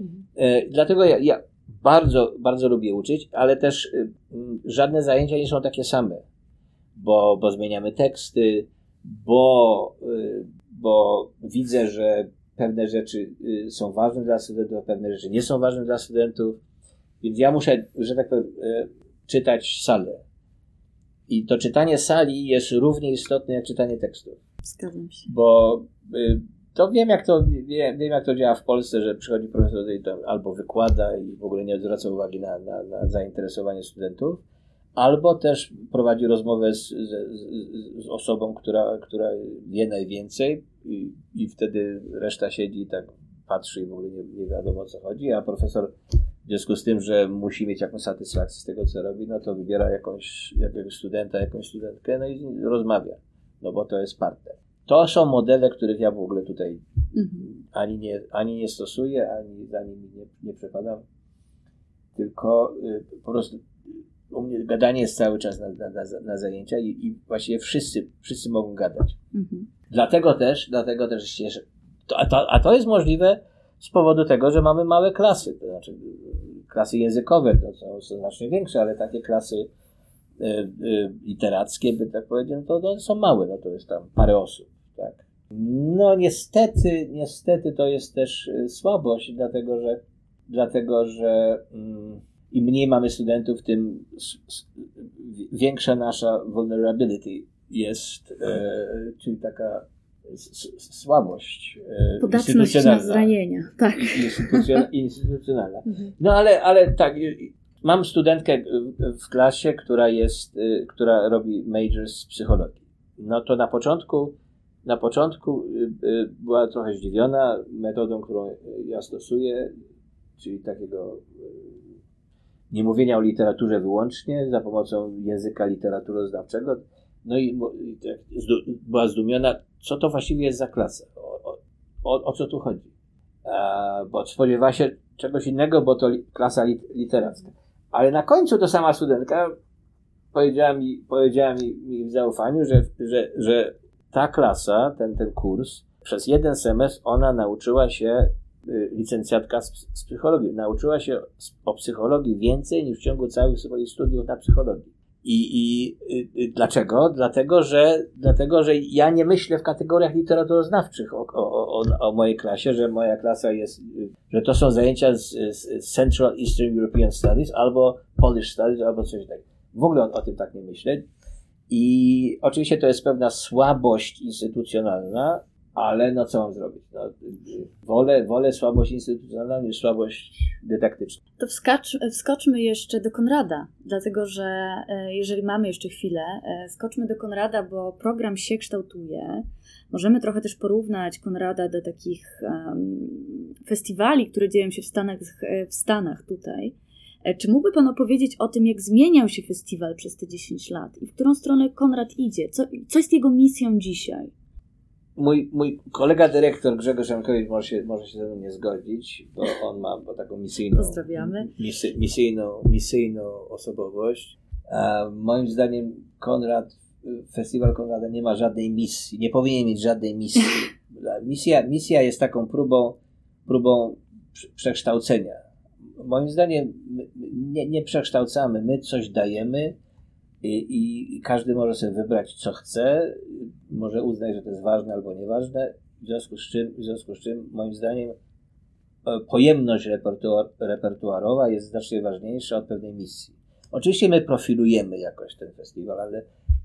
Mhm. E, dlatego ja, ja bardzo, bardzo lubię uczyć, ale też y, żadne zajęcia nie są takie same, bo, bo zmieniamy teksty, bo, y, bo widzę, że pewne rzeczy y, są ważne dla studentów, pewne rzeczy nie są ważne dla studentów. Więc ja muszę, że tak powiem, y, czytać salę. I to czytanie sali jest równie istotne jak czytanie tekstów. Zgadzam się. Bo y, to wiem jak to, wiem, wiem, jak to działa w Polsce, że przychodzi profesor i to albo wykłada i w ogóle nie zwraca uwagi na, na, na zainteresowanie studentów, albo też prowadzi rozmowę z, z, z, osobą, która, która wie najwięcej i, i wtedy reszta siedzi i tak patrzy i w ogóle nie, nie wiadomo o co chodzi, a profesor w związku z tym, że musi mieć jakąś satysfakcję z tego, co robi, no to wybiera jakąś, jakiegoś studenta, jakąś studentkę, no i rozmawia, no bo to jest partner. To są modele, których ja w ogóle tutaj mhm. ani, nie, ani nie stosuję, ani za nimi nie, nie przepadam, tylko y, po prostu u mnie gadanie jest cały czas na, na, na, zajęcia i, i, właściwie wszyscy, wszyscy mogą gadać. Mhm. Dlatego też, dlatego też się, to, a, to, a to jest możliwe z powodu tego, że mamy małe klasy, to znaczy klasy językowe, to są, znacznie większe, ale takie klasy y, y, literackie, by tak powiedzieć, no to, to są małe, no to jest tam parę osób, tak. No niestety, niestety to jest też y, słabość, dlatego że, dlatego że mm, im mniej mamy studentów, tym większa nasza vulnerability jest, e, czyli taka słabość e, Podatność na zranienia, tak. instytucjonalna. Mhm. No ale, ale tak, mam studentkę w klasie, która jest, e, która robi major z psychologii. No to na początku, na początku e, była trochę zdziwiona metodą, którą ja stosuję, czyli takiego nie mówienia o literaturze wyłącznie za pomocą języka literaturoznawczego. No i tak była zdumiona, co to właściwie jest za klasa, o, o, o co tu chodzi. E, bo spodziewała się czegoś innego, bo to klasa literacka. Ale na końcu to sama studentka powiedziała mi, powiedziała mi, mi w zaufaniu, że, że, że ta klasa, ten, ten kurs, przez jeden semestr ona nauczyła się, y, licencjatka z, z psychologii, nauczyła się o psychologii więcej niż w ciągu całych swoich studiów na psychologii. I, i y, y, dlaczego? Dlatego że, dlatego, że ja nie myślę w kategoriach literaturoznawczych o, o, o, o mojej klasie, że moja klasa jest, y, że to są zajęcia z, z Central Eastern European Studies albo Polish Studies albo coś takiego. W ogóle o, o tym tak nie myślę. I oczywiście to jest pewna słabość instytucjonalna, ale no co mam zrobić? No, wolę, wolę słabość instytucjonalną niż słabość dydaktyczną. To wskacz, wskoczmy jeszcze do Konrada, dlatego że e, jeżeli mamy jeszcze chwilę, e, skoczmy do Konrada, bo program się kształtuje. Możemy trochę też porównać Konrada do takich um, festiwali, które dzieją się w Stanach, w Stanach tutaj. E, czy mógłby Pan opowiedzieć o tym, jak zmieniał się festiwal przez te 10 lat i w którą stronę Konrad idzie? Co, co jest jego misją dzisiaj? Mój, mój kolega dyrektor Grzegorz Jankowicz może się, może się ze mną nie zgodzić, bo on ma bo taką misyjną. Misy, misyjną, misyjną osobowość. A moim zdaniem Konrad, festiwal Konrada nie ma żadnej misji, nie powinien mieć żadnej misji. Misja, misja jest taką próbą, próbą przekształcenia. Moim zdaniem nie, nie przekształcamy, my coś dajemy, i, i, każdy może sobie wybrać, co chce, może uznać, że to jest ważne albo nieważne, w związku z czym, w związku z czym moim zdaniem e, pojemność repertuar, repertuarowa jest znacznie ważniejsza od pewnej misji. Oczywiście my profilujemy jakoś ten festiwal, ale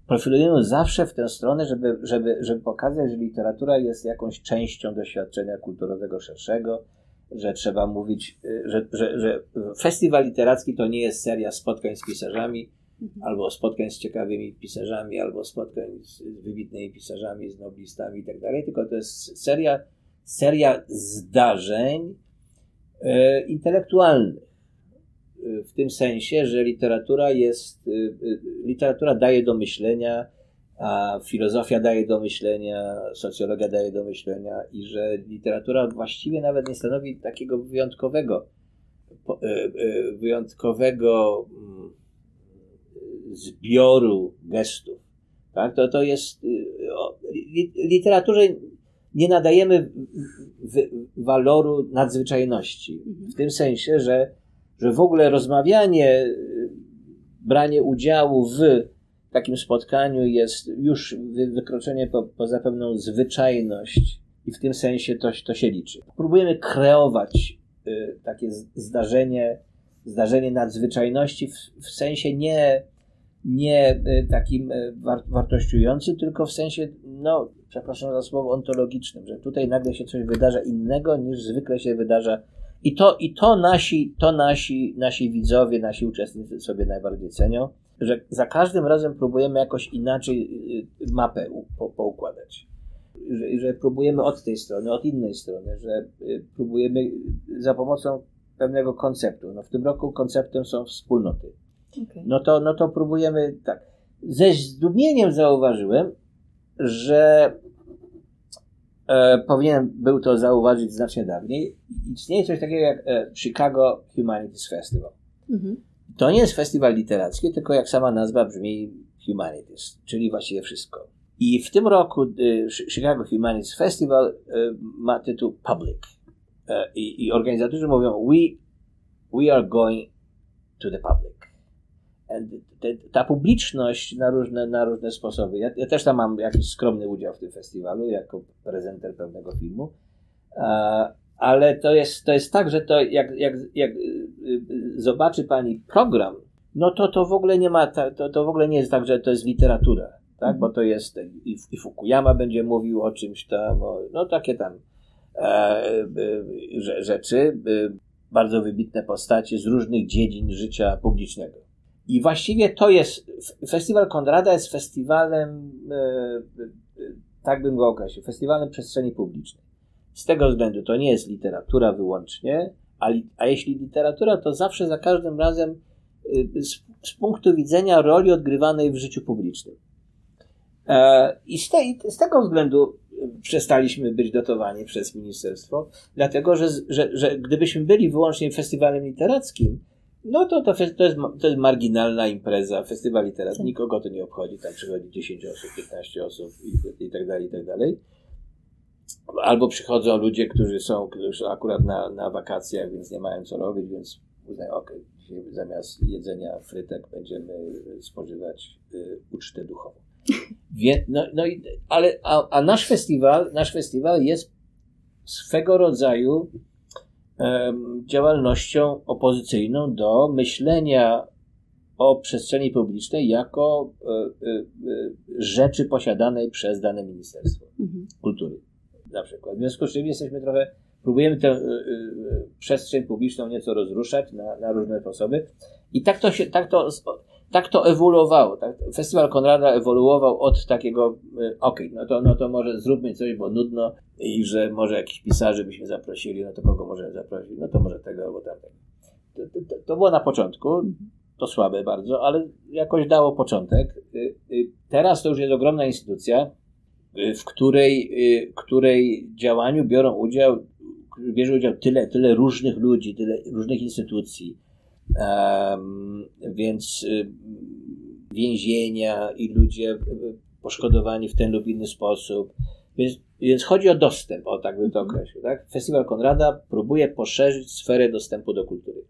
profilujemy zawsze w tę stronę, żeby, żeby, żeby pokazać, że literatura jest jakąś częścią doświadczenia kulturowego szerszego, że trzeba mówić, e, że, że, że festiwal literacki to nie jest seria spotkań z pisarzami, Mhm. albo spotkań z ciekawymi pisarzami, albo spotkań z wybitnymi pisarzami, z noblistami i tak dalej, tylko to jest seria, seria zdarzeń e, intelektualnych. E, w tym sensie, że literatura jest, e, e, literatura daje do myślenia, a filozofia daje do myślenia, socjologia daje do myślenia i że literatura właściwie nawet nie stanowi takiego wyjątkowego, wyjątkowego mm, zbioru gestów. Tak? To, to jest. Y, literaturze nie nadajemy waloru nadzwyczajności. W tym sensie, że, że w ogóle rozmawianie, y, branie udziału w takim spotkaniu jest już wykroczenie po, poza pewną zwyczajność i w tym sensie to, to się liczy. Próbujemy kreować y, takie zdarzenie, zdarzenie nadzwyczajności w, w sensie nie nie e, takim e, wartościującym, tylko w sensie, no, przepraszam za słowo, ontologicznym, że tutaj nagle się coś wydarza innego niż zwykle się wydarza. I to, i to, nasi, to nasi, nasi widzowie, nasi uczestnicy sobie najbardziej cenią, że za każdym razem próbujemy jakoś inaczej e, mapę po, poukładać. Że, że próbujemy od tej strony, od innej strony, że próbujemy za pomocą pewnego konceptu. No w tym roku konceptem są wspólnoty Okay. No, to, no to próbujemy tak. Ze zdumieniem zauważyłem, że e, powinienem był to zauważyć znacznie dawniej. Istnieje coś takiego jak e, Chicago Humanities Festival. Mhm. To nie jest festiwal literacki, tylko jak sama nazwa brzmi Humanities, czyli właściwie wszystko. I w tym roku e, Chicago Humanities Festival e, ma tytuł Public. E, I, I organizatorzy mówią: we, we are going to the public ta publiczność na różne, na różne sposoby. Ja, ja, też tam mam jakiś skromny udział w tym festiwalu, jako prezenter pewnego filmu. Ale to jest, to jest tak, że to jak, jak, jak y, y, zobaczy pani program, no to to w ogóle nie ma, to, to w ogóle nie jest tak, że to jest literatura, tak? Bo to jest i, i Fukuyama będzie mówił o czymś tam, o, no takie tam e, e, rzeczy, bardzo wybitne postacie z różnych dziedzin życia publicznego. I właściwie to jest, festiwal Konrada jest festiwalem, e, e, tak bym go określił, festiwalem przestrzeni publicznej. Z tego względu to nie jest literatura wyłącznie, a, a jeśli literatura, to zawsze za każdym razem e, z, z punktu widzenia roli odgrywanej w życiu publicznym. I z, te, z, tego względu przestaliśmy być dotowani przez ministerstwo, dlatego że, że, że gdybyśmy byli wyłącznie festiwalem literackim, No to, to, to, jest, to jest marginalna impreza, festiwal literacki, tak. nikogo to nie obchodzi, tam przychodzi 10 osób, 15 osób i, i tak dalej, i tak dalej. Albo przychodzą ludzie, którzy są, którzy akurat na, na wakacjach, więc nie mają co robić, więc uznają, ok, zamiast jedzenia frytek będziemy spożywać y, ucztę duchową. Wie, no, no i, ale, a, a nasz festiwal, nasz festiwal jest swego rodzaju działalnością opozycyjną do myślenia o przestrzeni publicznej jako e, e, e, rzeczy posiadanej przez dane Ministerstwo mhm. Kultury na przykład. W związku z czym jesteśmy trochę, próbujemy tę przestrzeń publiczną nieco rozruszać na, na różne sposoby i tak to się, tak to tak to ewoluowało. Tak? Festiwal Konrada ewoluował od takiego, y, okej, okay, no, to, no to może zróbmy coś, bo nudno i że może jakiś pisarzy byśmy zaprosili, no to kogo możemy zaprosić? No to może tego albo tamtego. To, to, to było na początku, to słabe bardzo, ale jakoś dało początek. Y, y, teraz to już jest ogromna instytucja, w której, której działaniu biorą udział, bierze udział tyle, tyle różnych ludzi, tyle różnych instytucji więc y, więzienia i ludzie poszkodowani w ten lub inny sposób. Więc, więc chodzi o dostęp, o tak bym to mhm. określił. Tak? Festiwal Konrada próbuje poszerzyć sferę dostępu do kultury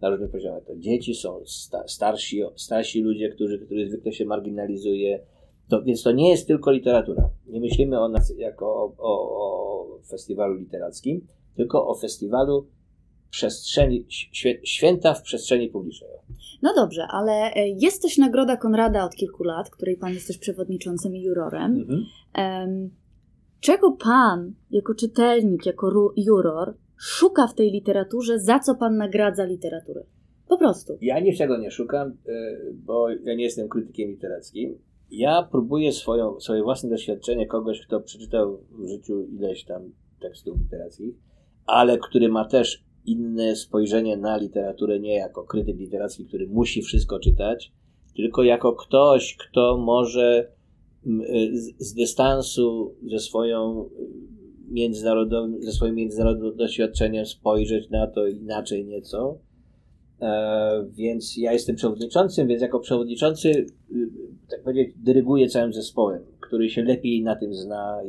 na różnych poziomach. To dzieci są sta, starsi, starsi ludzie, którzy, których zwykle się marginalizuje. To, więc to nie jest tylko literatura. Nie myślimy o nas jako o, o, o festiwalu literackim, tylko o festiwalu przestrzeni, święta w przestrzeni publicznej. No dobrze, ale e, jest też Nagroda Konrada od kilku lat, której Pan jest też przewodniczącym i jurorem. Mhm. Czego Pan, jako czytelnik, jako juror, szuka w tej literaturze, za co Pan nagradza literaturę? Po prostu. Ja niczego nie szukam, e, bo ja nie jestem krytykiem literackim. Ja próbuję swoją, swoje własne doświadczenie kogoś, kto przeczytał w życiu ileś tam tekstów literackich, ale który ma też inne spojrzenie na literaturę nie jako krytyk literacki, który musi wszystko czytać, tylko jako ktoś, kto może mm, y, z dystansu ze swoją międzynarodowym, ze swoim międzynarodowym doświadczeniem spojrzeć na to inaczej nieco. E, więc ja jestem przewodniczącym, więc jako przewodniczący, y, tak powiedzieć, dyryguję całym zespołem, który się lepiej na tym zna,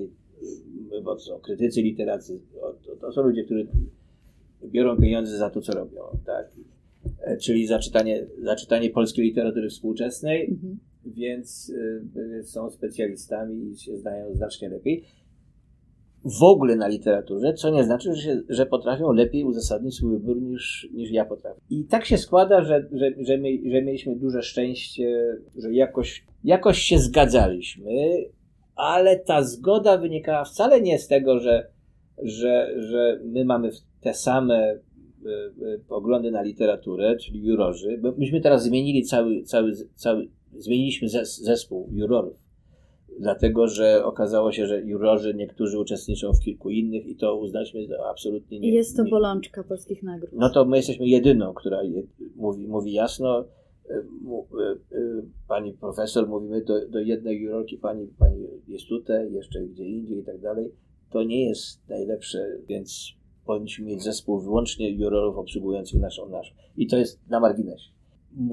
to są krytycy literacy, to, to są ludzie, którzy biorą pieniądze za to, co robią. Tak? E, czyli za czytanie, za czytanie polskiej literatury współczesnej, mhm. więc, e, więc są specjalistami i się znają znacznie lepiej. W ogóle na literaturze, co nie znaczy, że, się, że potrafią lepiej uzasadnić swój wybór niż, niż ja potrafię. I tak się składa, że, że, że, my, że mieliśmy duże szczęście, że jakoś, jakoś się zgadzaliśmy, ale ta zgoda wynikała wcale nie z tego, że, że, że my mamy te same e, e, poglądy na literaturę, czyli jurorzy, bo myśmy teraz zmienili cały, cały, cały zmieniliśmy zespół jurorów, dlatego że okazało się, że jurorzy niektórzy uczestniczą w kilku innych i to uznaliśmy absolutnie nie. Jest to nie, bolączka polskich nagród. No to my jesteśmy jedyną, która mówi, mówi jasno. E, pani profesor, mówimy do, do jednej jurorki, pani, pani jest tutaj, jeszcze gdzie indziej i tak dalej. To nie jest najlepsze, więc powinniśmy mieć zespół wyłącznie jurorów obsługujących naszą naszą. I to jest na marginesie.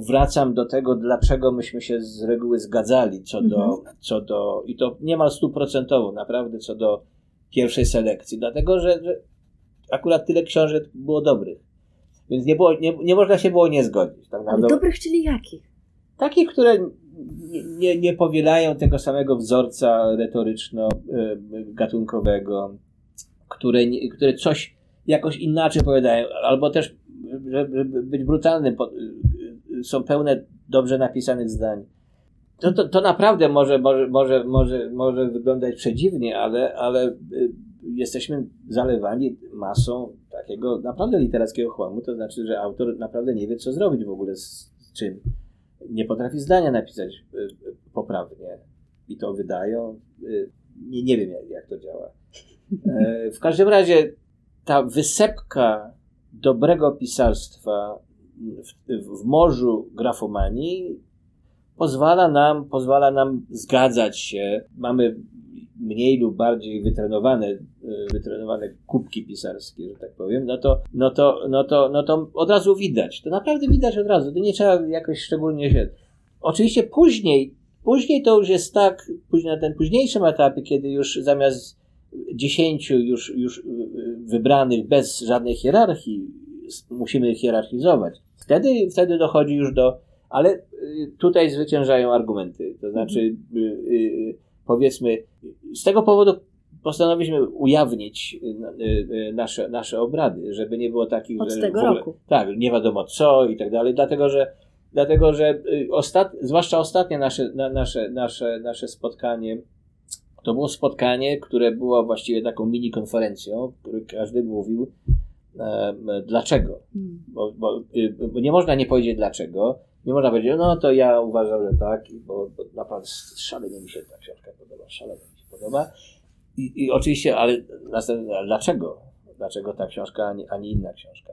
Wracam do tego, dlaczego myśmy się z reguły zgadzali co do, mhm. co do i to niemal stuprocentowo naprawdę co do pierwszej selekcji, dlatego że, że akurat tyle książek było dobrych. Więc nie, było, nie, nie można się było nie zgodzić. Tak Ale dobrych, czyli jakich? Takich, które nie, nie powielają tego samego wzorca retoryczno-gatunkowego, które, które coś jakoś inaczej opowiadają, albo też, żeby być brutalnym, są pełne dobrze napisanych zdań. To, to, to naprawdę może, może, może, może, może wyglądać przedziwnie, ale, ale y, jesteśmy zalewani masą takiego naprawdę literackiego chłamu, to znaczy, że autor naprawdę nie wie, co zrobić w ogóle z, z czym. Nie potrafi zdania napisać y, y, poprawnie i to wydają. Nie, nie wiem, jak, jak to działa. E, w każdym razie ta wysepka dobrego pisarstwa w, w morzu grafomanii pozwala nam, pozwala nam zgadzać się. Mamy mniej lub bardziej wytrenowane, y, wytrenowane kubki pisarskie, że tak powiem, no to, no to, no to, no to od razu widać. To naprawdę widać od razu. To nie trzeba jakoś szczególnie się. Oczywiście później, później to już jest tak, później na tym późniejszym etapie, kiedy już zamiast dziesięciu już, już wybranych bez żadnej hierarchii musimy hierarchizować. Wtedy, wtedy dochodzi już do. Ale y, tutaj zwyciężają argumenty. To znaczy, mhm. Powiedzmy, z tego powodu postanowiliśmy ujawnić nasze, nasze obrady, żeby nie było takich. Od że tego ogóle, roku. Tak, nie wiadomo co i tak dalej, dlatego że. Dlatego, że ostat, zwłaszcza ostatnie nasze, nasze, nasze, nasze spotkanie, to było spotkanie, które było właściwie taką mini konferencją, w której każdy mówił, dlaczego. Hmm. Bo, y, bo, nie można nie powiedzieć dlaczego. Nie można powiedzieć, no to ja uważam, że tak, bo, bo naprawdę szalenie mi się ta książka podoba, szalenie mi się podoba. I, i oczywiście, ale dlaczego? Dlaczego ta książka, a nie, a nie inna książka?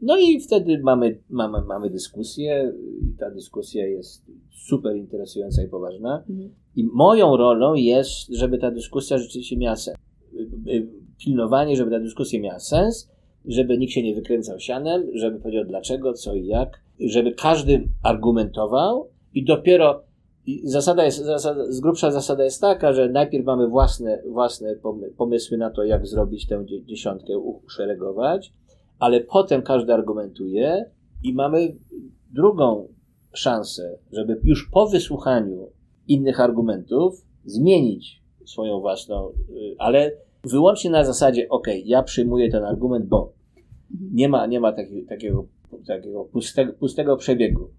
No i wtedy mamy, mamy, mamy dyskusję i ta dyskusja jest super interesująca i poważna. Mhm. I moją rolą jest, żeby ta dyskusja rzeczywiście miała sens. Y, y, pilnowanie, żeby ta dyskusja miała sens, żeby nikt się nie wykręcał sianem, żeby powiedział dlaczego, co i jak, żeby każdy argumentował i dopiero zasada jest, zasada, z grubsza zasada jest taka, że najpierw mamy własne, własne pomysły na to, jak zrobić tę dziesiątkę, uszeregować, ale potem każdy argumentuje i mamy drugą szansę, żeby już po wysłuchaniu innych argumentów zmienić swoją własną, y, ale wyłącznie na zasadzie, ok, ja przyjmuję ten argument, bo nie ma, nie ma taki, takiego, takiego pustego, pustego przebiegu,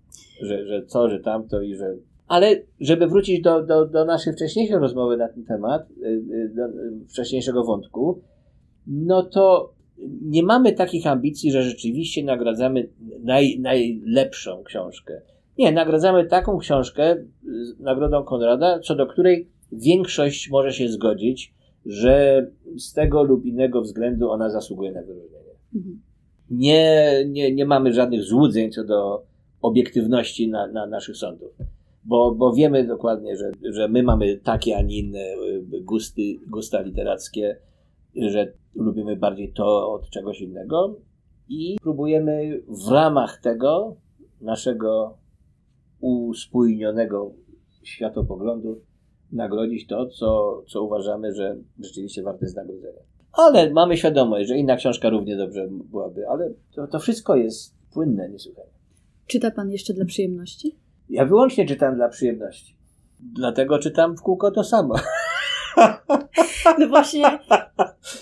że, że co, że tamto i że. Ale żeby wrócić do, do, do naszej wcześniejszej rozmowy na ten temat, y, y, do wcześniejszego wątku, no to nie mamy takich ambicji, że rzeczywiście nagradzamy naj, najlepszą książkę. Nie, nagradzamy taką książkę z Nagrodą Konrada, co do której większość może się zgodzić, że z tego lub innego względu ona zasługuje na wyróżnienie. Mhm. Nie, nie, nie mamy żadnych złudzeń co do obiektywności na, na naszych sądów. Bo, bo wiemy dokładnie, że, że my mamy takie, a nie inne y, gusty, gusta literackie, że lubimy bardziej to od czegoś innego i próbujemy w ramach tego naszego uspójnionego światopoglądu nagrodzić to, co, co uważamy, że rzeczywiście warte jest nagrodzenia. Ale mamy świadomość, że inna książka równie dobrze byłaby, ale to, to wszystko jest płynne niesłychanie. Czyta pan jeszcze dla przyjemności? Ja wyłącznie czytam dla przyjemności. Dlatego czytam w kółko to samo. No właśnie,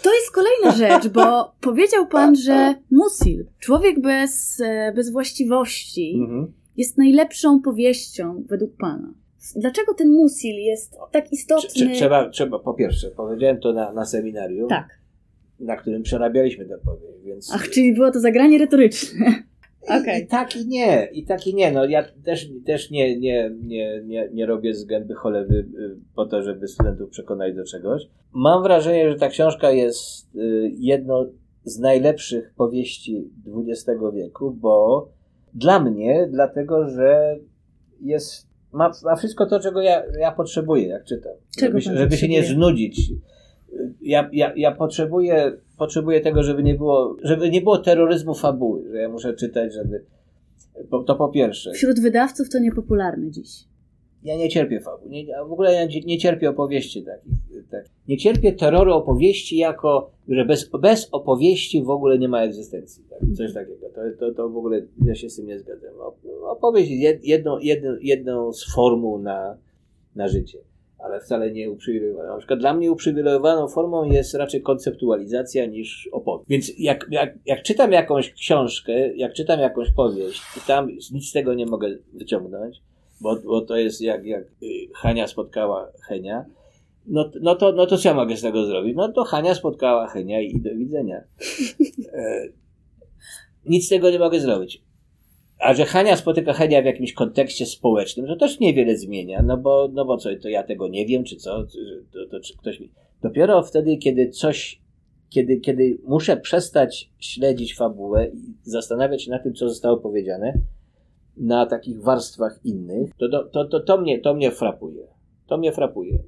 to jest kolejna rzecz, bo powiedział pan, że Musil, człowiek bez, e, bez właściwości, mhm. jest najlepszą powieścią według pana. Dlaczego ten Musil jest tak istotny? Trzeba, trzeba po pierwsze, powiedziałem to na, na seminarium. Tak na którym przerabialiśmy tę powieść. Więc... Ach, czyli było to zagranie retoryczne. Okay. I, I, tak i nie, i tak i nie. No, ja też, też nie, nie, nie, nie, nie robię z gęby cholewy y, po to, żeby studentów przekonać do czegoś. Mam wrażenie, że ta książka jest y, jedną z najlepszych powieści XX wieku, bo dla mnie, dlatego, że jest, ma, ma wszystko to, czego ja, ja potrzebuję, jak czytam. Czego żeby, żeby się nie znudzić ja, ja, ja potrzebuję, potrzebuję tego, żeby nie było, żeby nie było terroryzmu fabuły, że ja muszę czytać, żeby. To po pierwsze. Wśród wydawców to niepopularne dziś. Ja nie cierpię fabuł. Nie, w ogóle ja nie, nie cierpię opowieści takich. Tak. Nie cierpię terroru opowieści jako, że bez, bez opowieści w ogóle nie ma egzystencji. Tak? Coś takiego. To, to, to w ogóle ja się z tym nie zgadzam. Opowieść jest jedną, jedną, jedną z formuł na, na życie ale wcale nie uprzywilejowaną. Na przykład dla mnie uprzywilejowaną formą jest raczej konceptualizacja niż opowieść. Więc jak, jak, jak czytam jakąś książkę, jak czytam jakąś powieść i tam nic z tego nie mogę wyciągnąć, bo, bo to jest jak, jak y, Hania spotkała Henia, no, no, to, no to co ja mogę z tego zrobić? No to Hania spotkała Henia i do widzenia. E, nic z tego nie mogę zrobić. A że Hania spotyka Henia w jakimś kontekście społecznym, to też niewiele zmienia, no bo, no bo co, to ja tego nie wiem, czy co, to, to czy ktoś mi... Dopiero wtedy, kiedy coś, kiedy, kiedy muszę przestać śledzić fabułę i zastanawiać się nad tym, co zostało powiedziane, na takich warstwach innych, to, to, to, to, mnie, to mnie frapuje. To mnie frapuje.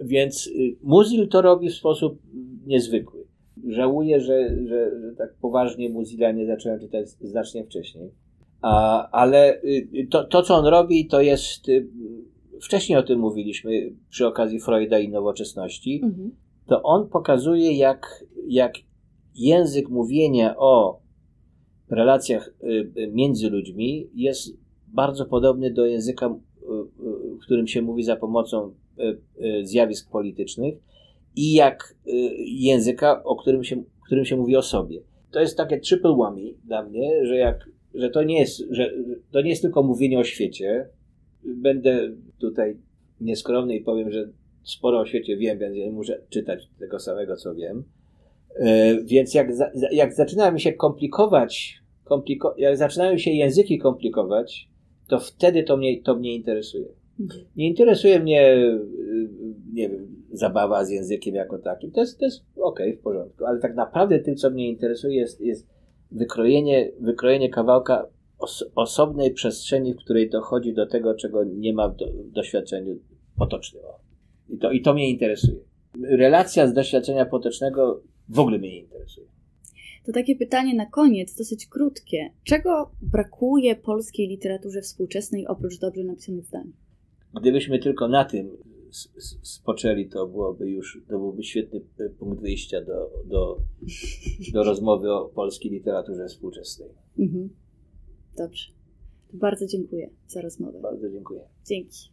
Więc y, Muzil to robi w sposób niezwykły. Żałuję, że, że, że tak poważnie Muzila nie zacząłem czytać znacznie wcześniej. A, ale y, to, to, co on robi, to jest. y, Wcześniej o tym mówiliśmy przy okazji Freuda i nowoczesności. Mhm. To on pokazuje, jak, jak język mówienia o relacjach y, y, między ludźmi jest bardzo podobny do języka, y, y, w którym się mówi za pomocą y, y, zjawisk politycznych i jak y, języka, o którym się, którym się mówi o sobie. To jest takie triple whammy dla mnie, że, jak, że, to nie jest, że to nie jest tylko mówienie o świecie. Będę tutaj nieskromny i powiem, że sporo o świecie wiem, więc nie muszę czytać tego samego, co wiem. E, Więc jak, jak zaczyna mi się komplikować, kompliko, jak zaczynają się języki komplikować, to wtedy to mnie, to mnie interesuje. Nie interesuje mnie, y, nie wiem, zabawa z językiem jako takim. To jest, to jest okej, w porządku, ale tak naprawdę tym, co mnie interesuje, jest, jest wykrojenie, wykrojenie kawałka os, osobnej przestrzeni, w której dochodzi do tego, czego nie ma w, do, w doświadczeniu potocznym. I to, I to mnie interesuje. Relacja z doświadczenia potocznego w ogóle mnie nie interesuje. To takie pytanie na koniec, dosyć krótkie. Czego brakuje polskiej literaturze współczesnej oprócz dobrze napisanych zdań? Gdybyśmy tylko na tym spoczęli, to byłoby już, to byłby świetny y, punkt wyjścia do, do, do rozmowy o polskiej literaturze współczesnej. Mhm. Dobrze. Bardzo dziękuję za rozmowę. Bardzo dziękuję. Dzięki.